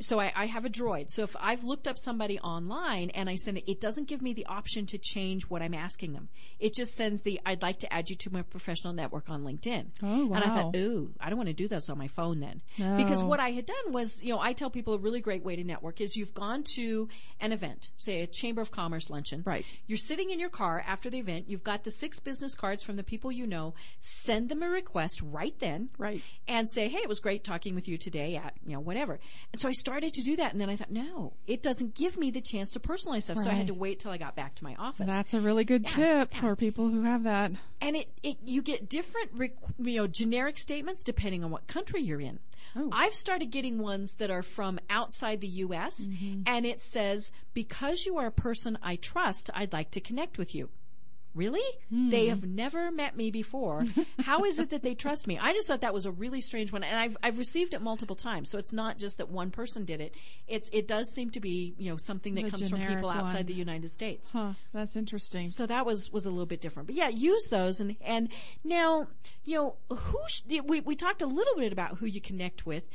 So I, I have a Droid. So if I've looked up somebody online and I send it, it doesn't give me the option to change what I'm asking them. It just sends the "I'd like to add you to my professional network on LinkedIn." Oh, wow. And I thought, ooh, I don't want to do those on my phone then, because what I had done was, you know, I tell people a really great way to network is you've gone to an event, say a Chamber of Commerce luncheon, Right. you're sitting in your car after the event. You've got the six business cards from the people you know. Send them a request right then. Right. And say, hey, it was great talking with you today at, you know, whatever. And so I started to do that. And then I thought, no, it doesn't give me the chance to personalize stuff. So I had to wait till I got back to my office. That's a really good tip for people who have that. and it, it, you get different, you know, generic statements depending on what country you're in. Oh. I've started getting ones that are from outside the U.S. Mm-hmm. and it says, because you are a person I trust, I'd like to connect with you. Really? Hmm. They have never met me before. *laughs* How is it that they trust me? I just thought that was a really strange one, and I've I've received it multiple times. So it's not just that one person did it. It's it does seem to be you know something that The comes from people outside one. the United States. Huh, that's interesting. So that was was a little bit different, but yeah, use those and and now you know who sh- we we talked a little bit about who you connect with.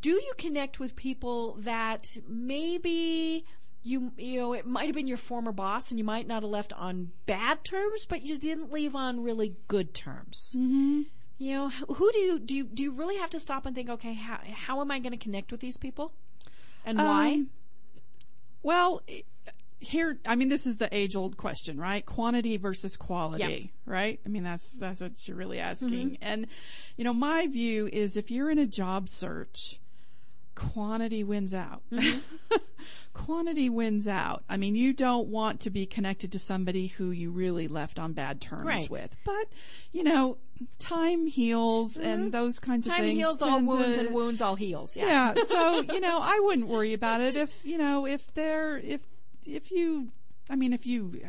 Do you connect with people that maybe you you know it might have been your former boss and you might not have left on bad terms, but you didn't leave on really good terms. Mm-hmm. You know, who do you do you do you really have to stop and think, okay, how how am I going to connect with these people, and why? Um, Well, here, I mean, this is the age old question, right? Quantity versus quality, right? I mean, that's, that's what you're really asking. Mm-hmm. And, you know, my view is if you're in a job search, quantity wins out. Mm-hmm. *laughs* quantity wins out. I mean, you don't want to be connected to somebody who you really left on bad terms Right. with. But, you know, time heals and those kinds of Mm-hmm. Time things. heals all wounds, to- and wounds all heals. yeah. *laughs* So, you know, I wouldn't worry about it if, you know, if they're, if, if you, I mean, if you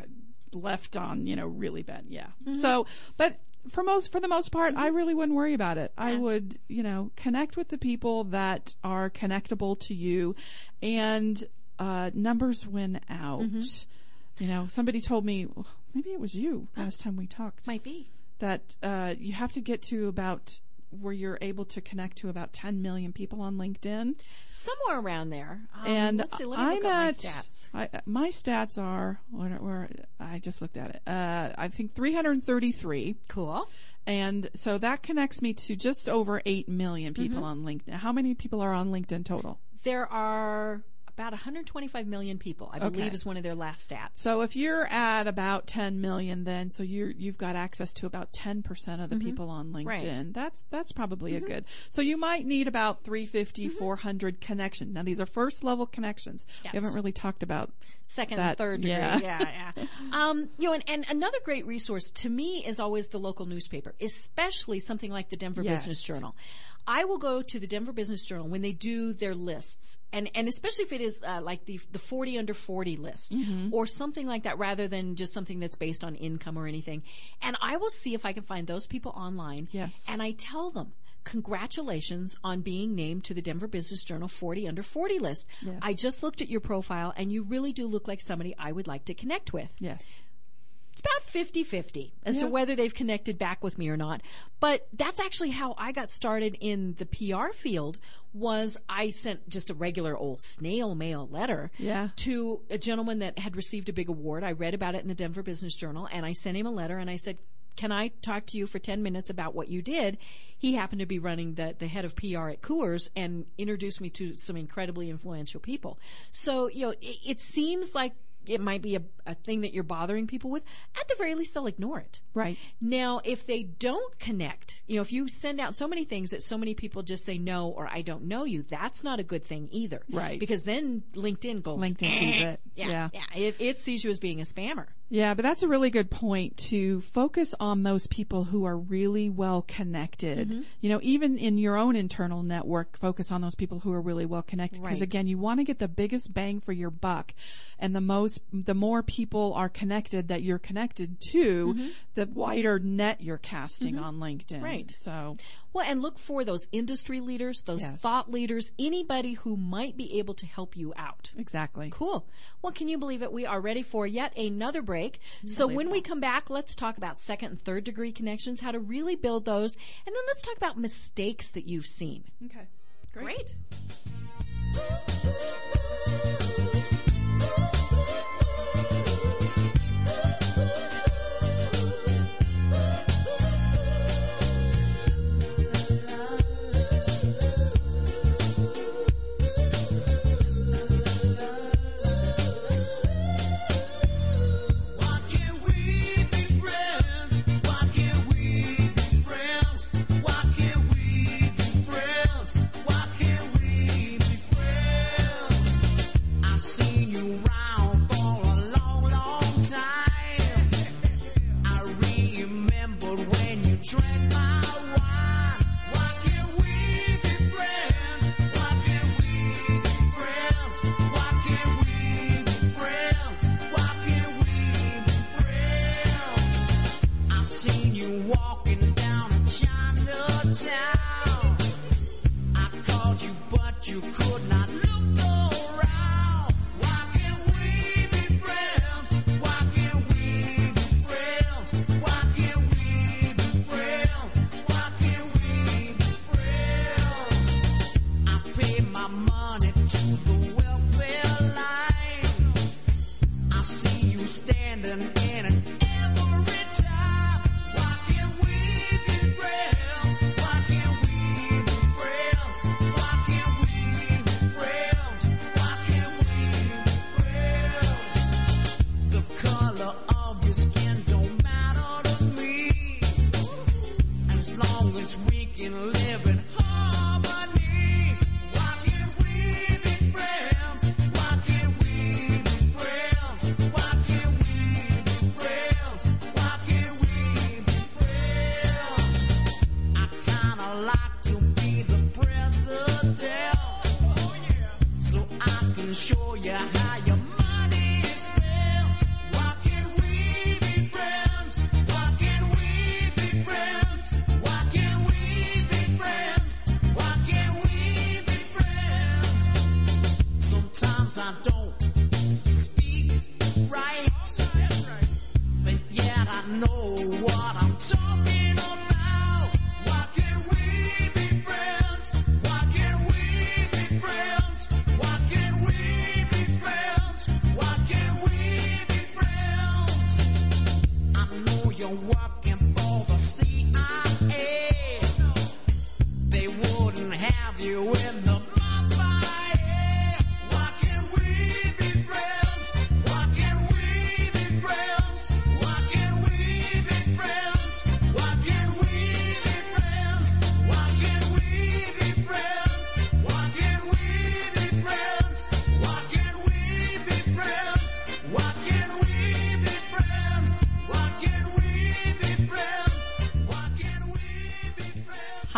left on, you know, really bad. Yeah. Mm-hmm. So, but for most, for the most part, I really wouldn't worry about it. I would, you know, connect with the people that are connectable to you and, uh, numbers win out. Mm-hmm. You know, somebody told me, maybe it was you last time we talked Might be. that uh, you have to get to about where you're able to connect to about 10 million people on LinkedIn. Somewhere around there. Um, and let's see, let me I'm look up my at stats. I, my stats are where, where I just looked at it. Uh, I think 333, Cool. and so that connects me to just over 8 million people Mm-hmm. on LinkedIn. How many people are on LinkedIn total? There are about 125 million people, I believe, Okay. is one of their last stats. So if you're at about 10 million, then so you're you've got access to about 10 percent of the people on LinkedIn. Mm-hmm. Right. That's that's probably a good. So you might need about 350, 400 connections. Now these are first level connections. Yes. We haven't really talked about. Second That- and third degree. yeah. Yeah, yeah. *laughs* um, you know, and, and another great resource to me is always the local newspaper, especially something like the Denver Yes. Business Journal. I will go to the Denver Business Journal when they do their lists, and and especially if it is uh, like the the forty under forty list Mm-hmm. or something like that, rather than just something that's based on income or anything. And I will see if I can find those people online. Yes. and I tell them. Congratulations on being named to the Denver Business Journal 40 under 40 list. Yes. I just looked at your profile and you really do look like somebody I would like to connect with Yes. It's about 50-50 as to whether they've connected back with me or not. But that's actually how I got started in the PR field was I sent just a regular old snail mail letter Yeah. to a gentleman that had received a big award. I read about it in the Denver Business Journal and I sent him a letter and I said, can I talk to you for 10 minutes about what you did? He happened to be running the, the head of PR at Coors and introduced me to some incredibly influential people. So, you know, it, it seems like it might be a, a thing that you're bothering people with. At the very least, they'll ignore it. Right. Now, if they don't connect, you know, if you send out so many things that so many people just say no or I don't know you, that's not a good thing either. Right. Because then LinkedIn goes. LinkedIn sees eh. it. Yeah. Yeah. Yeah. It, it sees you as being a spammer. Yeah, but that's a really good point to focus on those people who are really well connected. Mm-hmm. You know, even in your own internal network, focus on those people who are really well connected. Because Right. again, you want to get the biggest bang for your buck. And the most, the more people are connected that you're connected to, the wider net you're casting on LinkedIn. Mm-hmm. Right. So, Well, and look for those industry leaders, those Yes. thought leaders, anybody who might be able to help you out. exactly. Cool. Well, can you believe it? We are ready for yet another break. So when we come back, let's talk about second and third degree connections, how to really build those, and then let's talk about mistakes that you've seen. Okay. Great. Why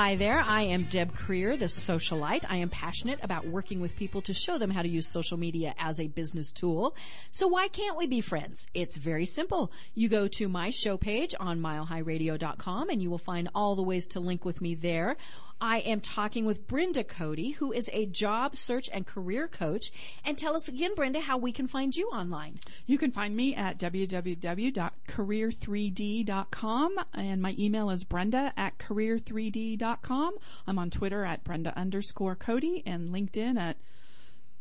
Hi there, I am Deb Creer, the socialite. I am passionate about working with people to show them how to use social media as a business tool. So why can't we be friends? It's very simple. You go to my show page on milehighradio.com and you will find all the ways to link with me there. I am talking with Brenda Cody, who is a job search and career coach. And tell us again, Brenda, how we can find you online. You can find me at www.career3d.com and my email is brenda at career3d.com. I'm on Twitter at brenda underscore Cody and LinkedIn at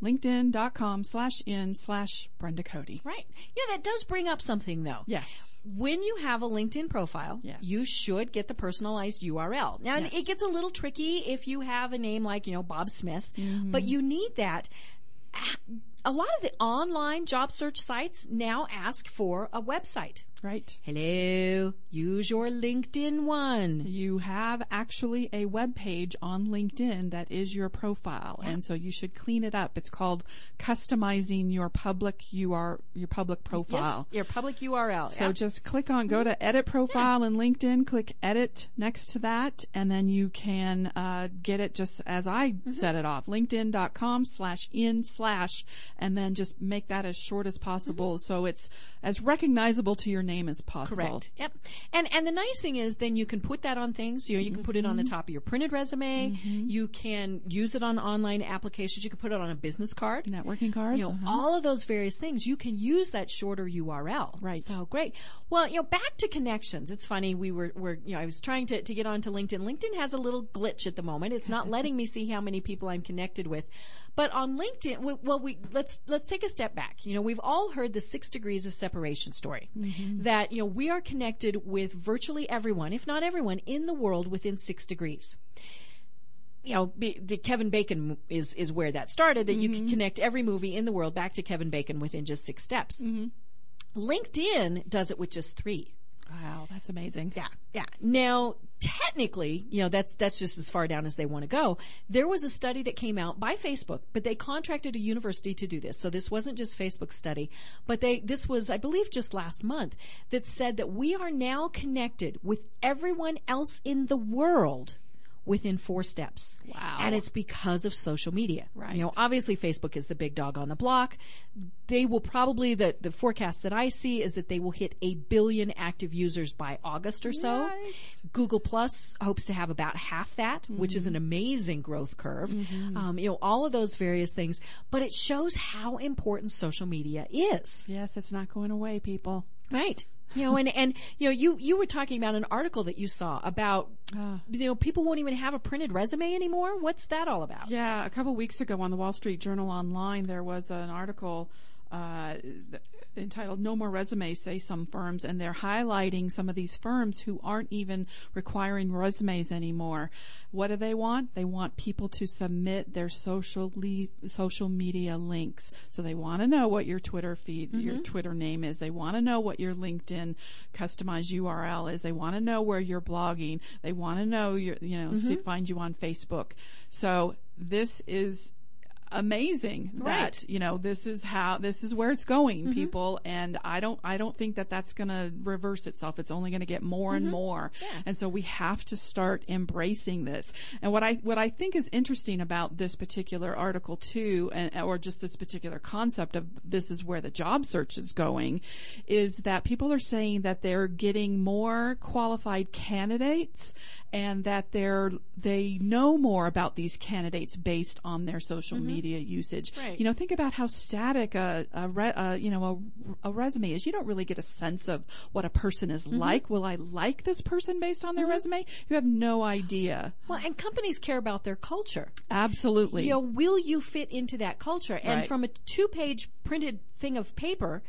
linkedin.com slash in slash Brenda Cody. Right. Yeah, that does bring up something though. Yes. When you have a LinkedIn profile, Yes. you should get the personalized URL. Now, Yes. it gets a little tricky if you have a name like, you know, Bob Smith, Mm-hmm. but you need that. A lot of the online job search sites now ask for a website. Right. Hello, use your LinkedIn one. You have actually a web page on LinkedIn that is your profile, and so you should clean it up. It's called customizing your public UR your public profile. Yes, your public URL. So yeah. just click on go to edit profile in LinkedIn, click edit next to that, and then you can uh, get it just as I Mm-hmm. set it off. LinkedIn.com slash in slash, and then just make that as short as possible Mm-hmm. so it's as recognizable to your name as possible. Correct. Yep. And and the nice thing is then you can put that on things. You know, you can put it on the top of your printed resume. You can use it on online applications. You can put it on a business card. Networking cards. You know, uh-huh. all of those various things, you can use that shorter URL. Right. So great. Well, you know, back to connections. It's funny. We were, were, you know, I was trying to, to get onto LinkedIn. LinkedIn has a little glitch at the moment. It's not *laughs* letting me see how many people I'm connected with. But on LinkedIn, we- well, we, let's, let's take a step back. You know, we've all heard the six degrees of separation story. Mm-hmm. That, you know, we are connected with virtually everyone, if not everyone, in the world within six degrees you know, be, the Kevin Bacon is is where that started. That you can mm-hmm. connect every movie in the world back to Kevin Bacon within just six steps. Mm-hmm. LinkedIn does it with just three. Wow, that's amazing. Yeah, yeah. Now, technically, you know, that's that's just as far down as they want to go. There was a study that came out by Facebook, but they contracted a university to do this. So this wasn't just Facebook study, but they this was, I believe, just last month that said that we are now connected with everyone else in the world within four steps. Wow. And it's because of social media. Right. You know, obviously Facebook is the big dog on the block. They will probably the the forecast that I see is that they will hit a billion active users by August or so. Nice. Google Plus hopes to have about half that, which is an amazing growth curve. Um, you know, all of those various things, but it shows how important social media is. Yes, it's not going away, people. Right. You know, and, and, you know, you, you were talking about an article that you saw about, you know, people won't even have a printed resume anymore. What's that all about? Yeah, a couple weeks ago on the Wall Street Journal Online, there was an article uh, entitled "No More Resumes," say some firms, and they're highlighting some of these firms who aren't even requiring resumes anymore. What do they want? They want people to submit their social le- social media links. So they want to know what your Twitter feed, mm-hmm. your Twitter name is. They want to know what your LinkedIn customized URL is. They want to know where you're blogging. They want to know your, you know, mm-hmm. see, find you on Facebook. So this is amazing Right. that you know this is how this is where it's going mm-hmm. people. And i don't i don't think that that's going to reverse itself. It's only going to get more and mm-hmm. more. And so we have to start embracing this. And what i what i think is interesting about this particular article too and or just this particular concept of this is where the job search is going is that people are saying that they're getting more qualified candidates and that they're they know more about these candidates based on their social mm-hmm. media usage. Right. You know, think about how static a, a, re, a you know a, a resume is. You don't really get a sense of what a person is mm-hmm. like. Will I like this person based on their mm-hmm. resume? You have no idea. Well, and companies care about their culture. Absolutely. You know, will you fit into that culture? And Right. from a two page printed thing of paper,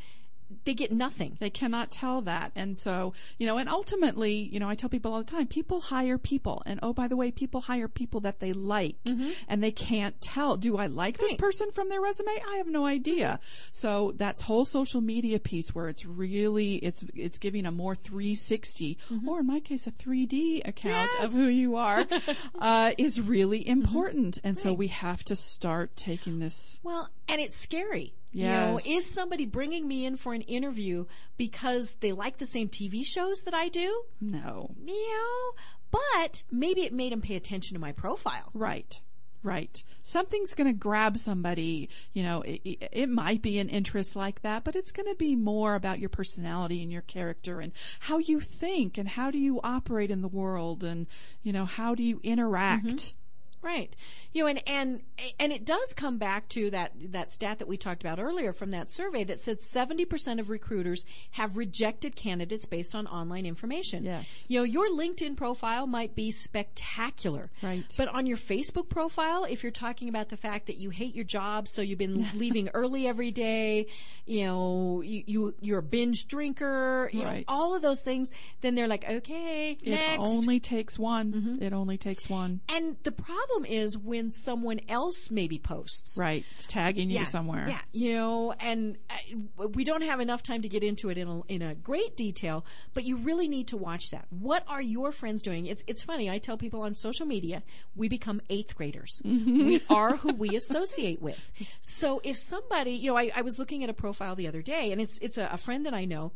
they get nothing. They cannot tell that. And so, you know, and ultimately, you know, I tell people all the time, people hire people. And oh, by the way, people hire people that they like mm-hmm. and they can't tell, do I like this person from their resume? I have no idea. Mm-hmm. So that's whole social media piece where it's really, it's, it's giving a more 360 mm-hmm. or in my case, a 3D account Yes. of who you are, *laughs* uh, is really important. And so we have to start taking this. Well, and it's scary. You know, is somebody bringing me in for an interview because they like the same TV shows that I do? No. You know, but maybe it made them pay attention to my profile. Right. Right. Something's going to grab somebody. You know, it, it, it might be an interest like that, but it's going to be more about your personality and your character and how you think and how do you operate in the world and, you know, how do you interact. Mm-hmm. Right. You know, and, and, and it does come back to that, that stat that we talked about earlier from that survey that said 70% of recruiters have rejected candidates based on online information. Yes. You know, your LinkedIn profile might be spectacular. Right. But on your Facebook profile, if you're talking about the fact that you hate your job, so you've been *laughs* leaving early every day, you know, you, you, you're a binge drinker, you know, Right. all of those things, then they're like, okay, It next. Mm-hmm. only takes one. It only takes one. And the problem is when someone else maybe posts. Right. It's tagging you somewhere. Yeah, you know, and uh, we don't have enough time to get into it in a, in a great detail, but you really need to watch that. What are your friends doing? It's it's funny. I tell people on social media, we become eighth graders. We *laughs* are who we associate with. So if somebody, you know, I, I was looking at a profile the other day, and it's it's a, a friend that I know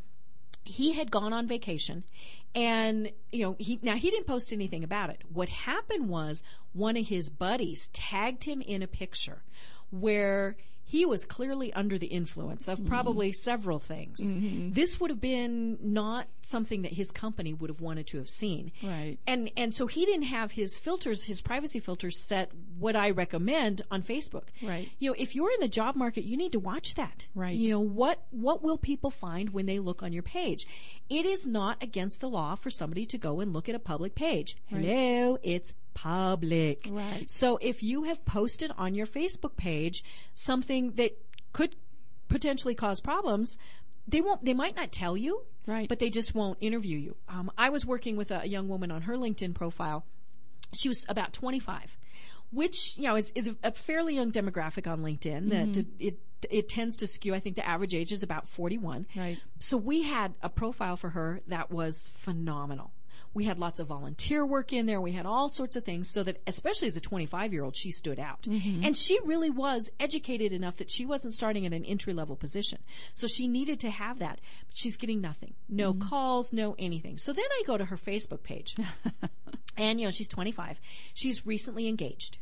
he had gone on vacation and you know he now he didn't post anything about it. What happened was one of his buddies tagged him in a picture where he was clearly under the influence of probably mm-hmm. several things. Mm-hmm. This would have been not something that his company would have wanted to have seen. Right. And and so he didn't have his filters, his privacy filters set what I recommend on Facebook. Right. You know, if you're in the job market, you need to watch that. Right. You know, what what will people find when they look on your page? It is not against the law for somebody to go and look at a public page. Hello, it's public. Right. So if you have posted on your Facebook page something that could potentially cause problems, they won't they might not tell you. Right. But they just won't interview you. Um, I was working with a, young woman on her LinkedIn profile she was about 25 which you know is, is a, fairly young demographic on linkedin that that it it tends to skew i think the average age is about 41 Right. so we had a profile for her that was phenomenal we had lots of volunteer work in there. We had all sorts of things so that, especially as a 25 year old, she stood out. Mm-hmm. And she really was educated enough that she wasn't starting at an entry level position. So she needed to have that. But she's getting nothing. No mm-hmm. calls, no anything. So then I go to her Facebook page. *laughs* and, you know, she's 25. She's recently engaged.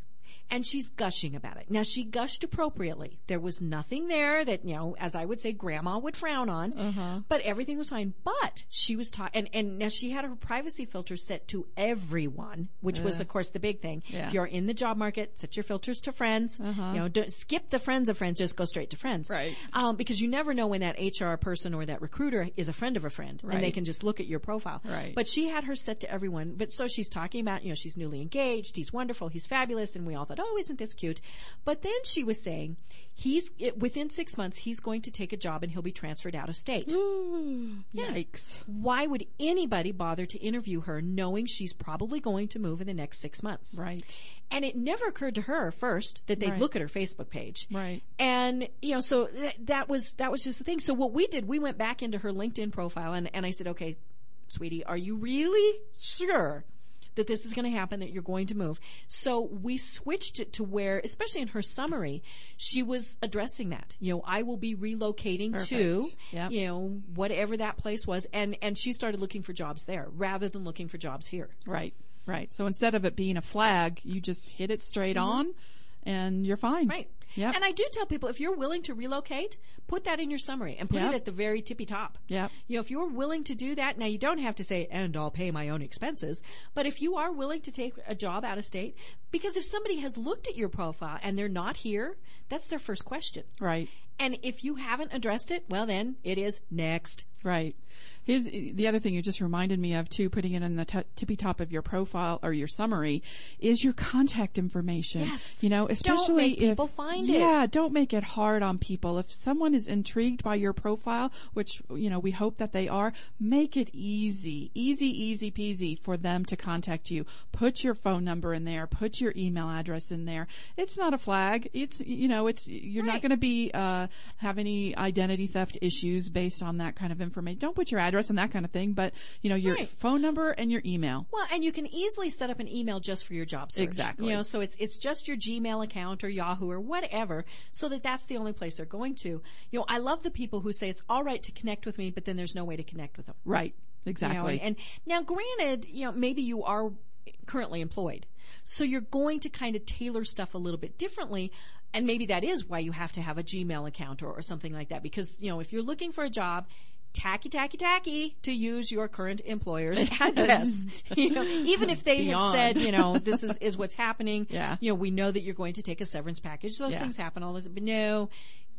And she's gushing about it. Now she gushed appropriately. There was nothing there that, you know, as I would say, grandma would frown on. But everything was fine. But she was taught, and, and now she had her privacy filters set to everyone, which was, of course, the big thing. Yeah. If you're in the job market, set your filters to friends. You know, don't skip the friends of friends, just go straight to friends. Right. Um, because you never know when that HR person or that recruiter is a friend of a friend, and they can just look at your profile. Right. But she had her set to everyone. But so she's talking about, you know, she's newly engaged, he's wonderful, he's fabulous, and we all thought, oh, isn't this cute? But then she was saying, he's it, within six months, he's going to take a job and he'll be transferred out of state. Yikes. Why would anybody bother to interview her knowing she's probably going to move in the next six months? Right. And it never occurred to her first that they'd Right. look at her Facebook page. Right. And, you know, so th- that was, that was just the thing. So what we did, we went back into her LinkedIn profile and, and I said, okay, sweetie, are you really sure that this is going to happen, that you're going to move? So we switched it to where, especially in her summary, she was addressing that. You know, I will be relocating to, Perfect. Yep. you know, whatever that place was. And, and she started looking for jobs there rather than looking for jobs here. Right. Right. So instead of it being a flag, you just hit it straight mm-hmm. on and you're fine. Right. Yeah. And I do tell people if you're willing to relocate, put that in your summary and put Yep. it at the very tippy top. Yeah. You know, if you're willing to do that, now you don't have to say, and I'll pay my own expenses, but if you are willing to take a job out of state, because if somebody has looked at your profile and they're not here, that's their first question. Right. And if you haven't addressed it, well then it is next. Right. Here's the other thing you just reminded me of too, putting it in the t- tippy top of your profile or your summary is your contact information. Yes. You know, especially if people find it. Yeah, don't make it hard on people. If someone is intrigued by your profile, which you know we hope that they are, make it easy, easy, easy peasy for them to contact you. Put your phone number in there. Put your email address in there. It's not a flag. It's you know, it's you're not going to be uh, have any identity theft issues based on that kind of information. Don't put your address and that kind of thing, but you know your Right. phone number and your email. Well, and you can easily set up an email just for your job search. Exactly. You know, so it's it's just your Gmail account or Yahoo or whatever, so that that's the only place they're going to. You know, I love the people who say it's all right to connect with me, but then there's no way to connect with them. Right. You know, Exactly. and now granted, you know, maybe you are currently employed. So you're going to kind of tailor stuff a little bit differently. And maybe that is why you have to have a Gmail account or, or something like that. Because, you know, if you're looking for a job, tacky, tacky, tacky to use your current employer's *laughs* address. *laughs* you know, even if they have said, you know, this is, is what's happening. *laughs* Yeah. You know, we know that you're going to take a severance package. Those Yeah. things happen all the time. But no,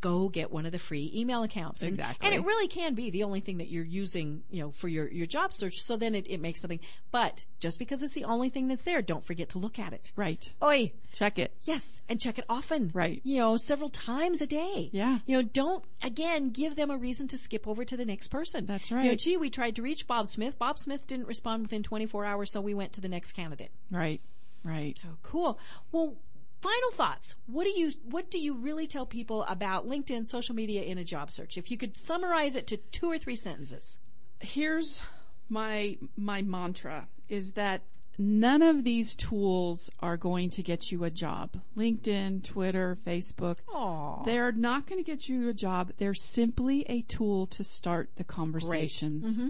go get one of the free email accounts. And, Exactly. And it really can be the only thing that you're using, you know, for your, your job search. So then it, it makes something. But just because it's the only thing that's there, don't forget to look at it. right. Oi. Check it. Yes, and check it often. Right. You know, several times a day. Yeah. You know, don't again give them a reason to skip over to the next person. That's right. You know, gee, we tried to reach Bob Smith. Bob Smith didn't respond within 24 hours, so we went to the next candidate. Right. Right. Oh, cool. Well, final thoughts. What do you what do you really tell people about LinkedIn, social media in a job search? If you could summarize it to two or three sentences. here's my my mantra is that none of these tools are going to get you a job. LinkedIn, Twitter, Facebook. Aw. They're not going to get you a job. They're simply a tool to start the conversations. Mm-hmm.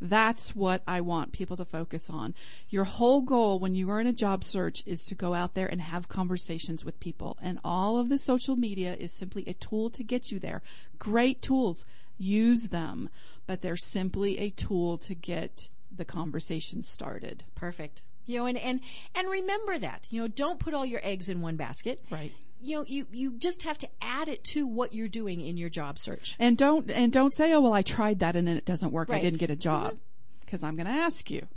That's what I want people to focus on. Your whole goal when you are in a job search is to go out there and have conversations with people. And all of the social media is simply a tool to get you there. Great tools. Use them. But they're simply a tool to get the conversation started. Perfect. You know, and, and and remember that. You know, don't put all your eggs in one basket. Right. You know, you you just have to add it to what you're doing in your job search. And don't and don't say, "Oh, well, I tried that and it doesn't work. I Right. Mm-hmm. didn't get a job." Because I'm going to ask you. *laughs*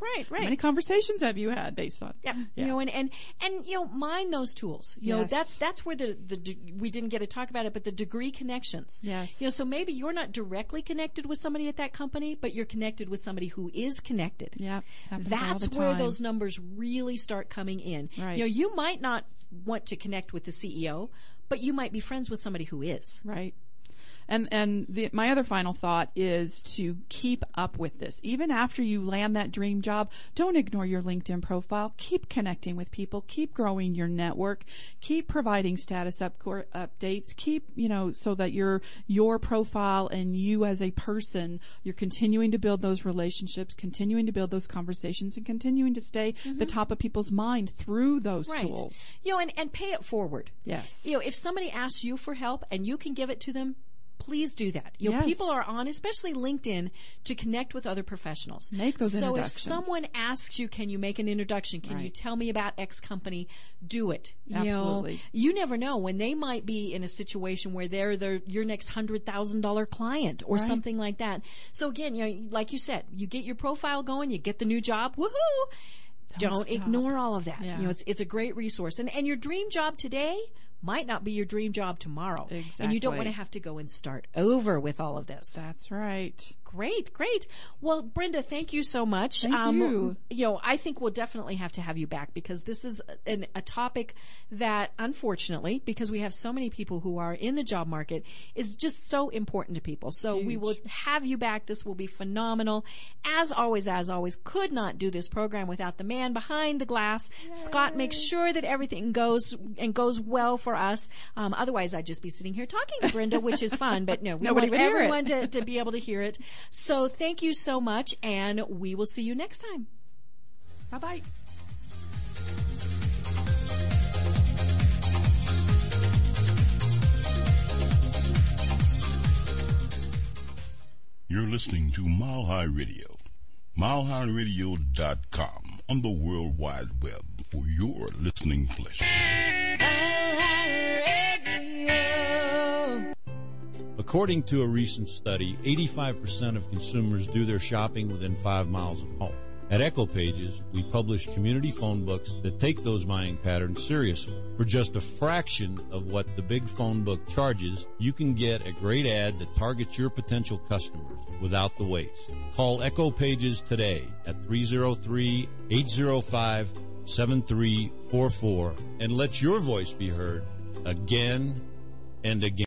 Right, How right. many conversations have you had based on? Yep. Yeah. You know, and, and, and, you know, mind those tools. You know, that's, that's where the, the, de- we didn't get to talk about it, but the degree connections. Yes. You know, so maybe you're not directly connected with somebody at that company, but you're connected with somebody who is connected. yeah That's where those numbers really start coming in. Right. You know, you might not want to connect with the CEO, but you might be friends with somebody who is. Right. And and the, my other final thought is to keep up with this. Even after you land that dream job, don't ignore your LinkedIn profile. Keep connecting with people. Keep growing your network. Keep providing status up, updates. Keep you know so that your your profile and you as a person, you're continuing to build those relationships, continuing to build those conversations, and continuing to stay mm-hmm. the top of people's mind through those tools. You know, and, and pay it forward. Yes. You know, if somebody asks you for help and you can give it to them, please do that. You know, Yes. people are on, especially LinkedIn, to connect with other professionals. Make those So if someone asks you, can you make an introduction? Can you tell me about X company? Do it. You know, Absolutely. you never know when they might be in a situation where they're, they're your next hundred thousand dollar client or Right. something like that. So again, you know, like you said, you get your profile going, you get the new job, woohoo! Don't, stop. ignore all of that. Yeah. You know, it's it's a great resource, and and your dream job today might not be your dream job tomorrow, and you don't want to have to go and start over with all of this. That's right. Great, great. Well, Brenda, thank you so much. Um, you. You know, I think we'll definitely have to have you back because this is an, a topic that, unfortunately, because we have so many people who are in the job market, is just so important to people. So we will have you back. This will be phenomenal. As always, as always, could not do this program without the man behind the glass. Scott makes sure that everything goes and goes well for us. Um, otherwise, I'd just be sitting here talking to Brenda, which is fun. But no, we Nobody want would hear it. everyone to, to be able to hear it. So thank you so much, and we will see you next time. Bye bye. You're listening to Mile High Radio. MileHighRadio.com on the World Wide Web for your listening pleasure. According to a recent study, 85% of consumers do their shopping within five miles of home. At Echo Pages, we publish community phone books that take those buying patterns seriously. For just a fraction of what the big phone book charges, you can get a great ad that targets your potential customers without the waste. Call Echo Pages today at 303-805-7344 and let your voice be heard again and again.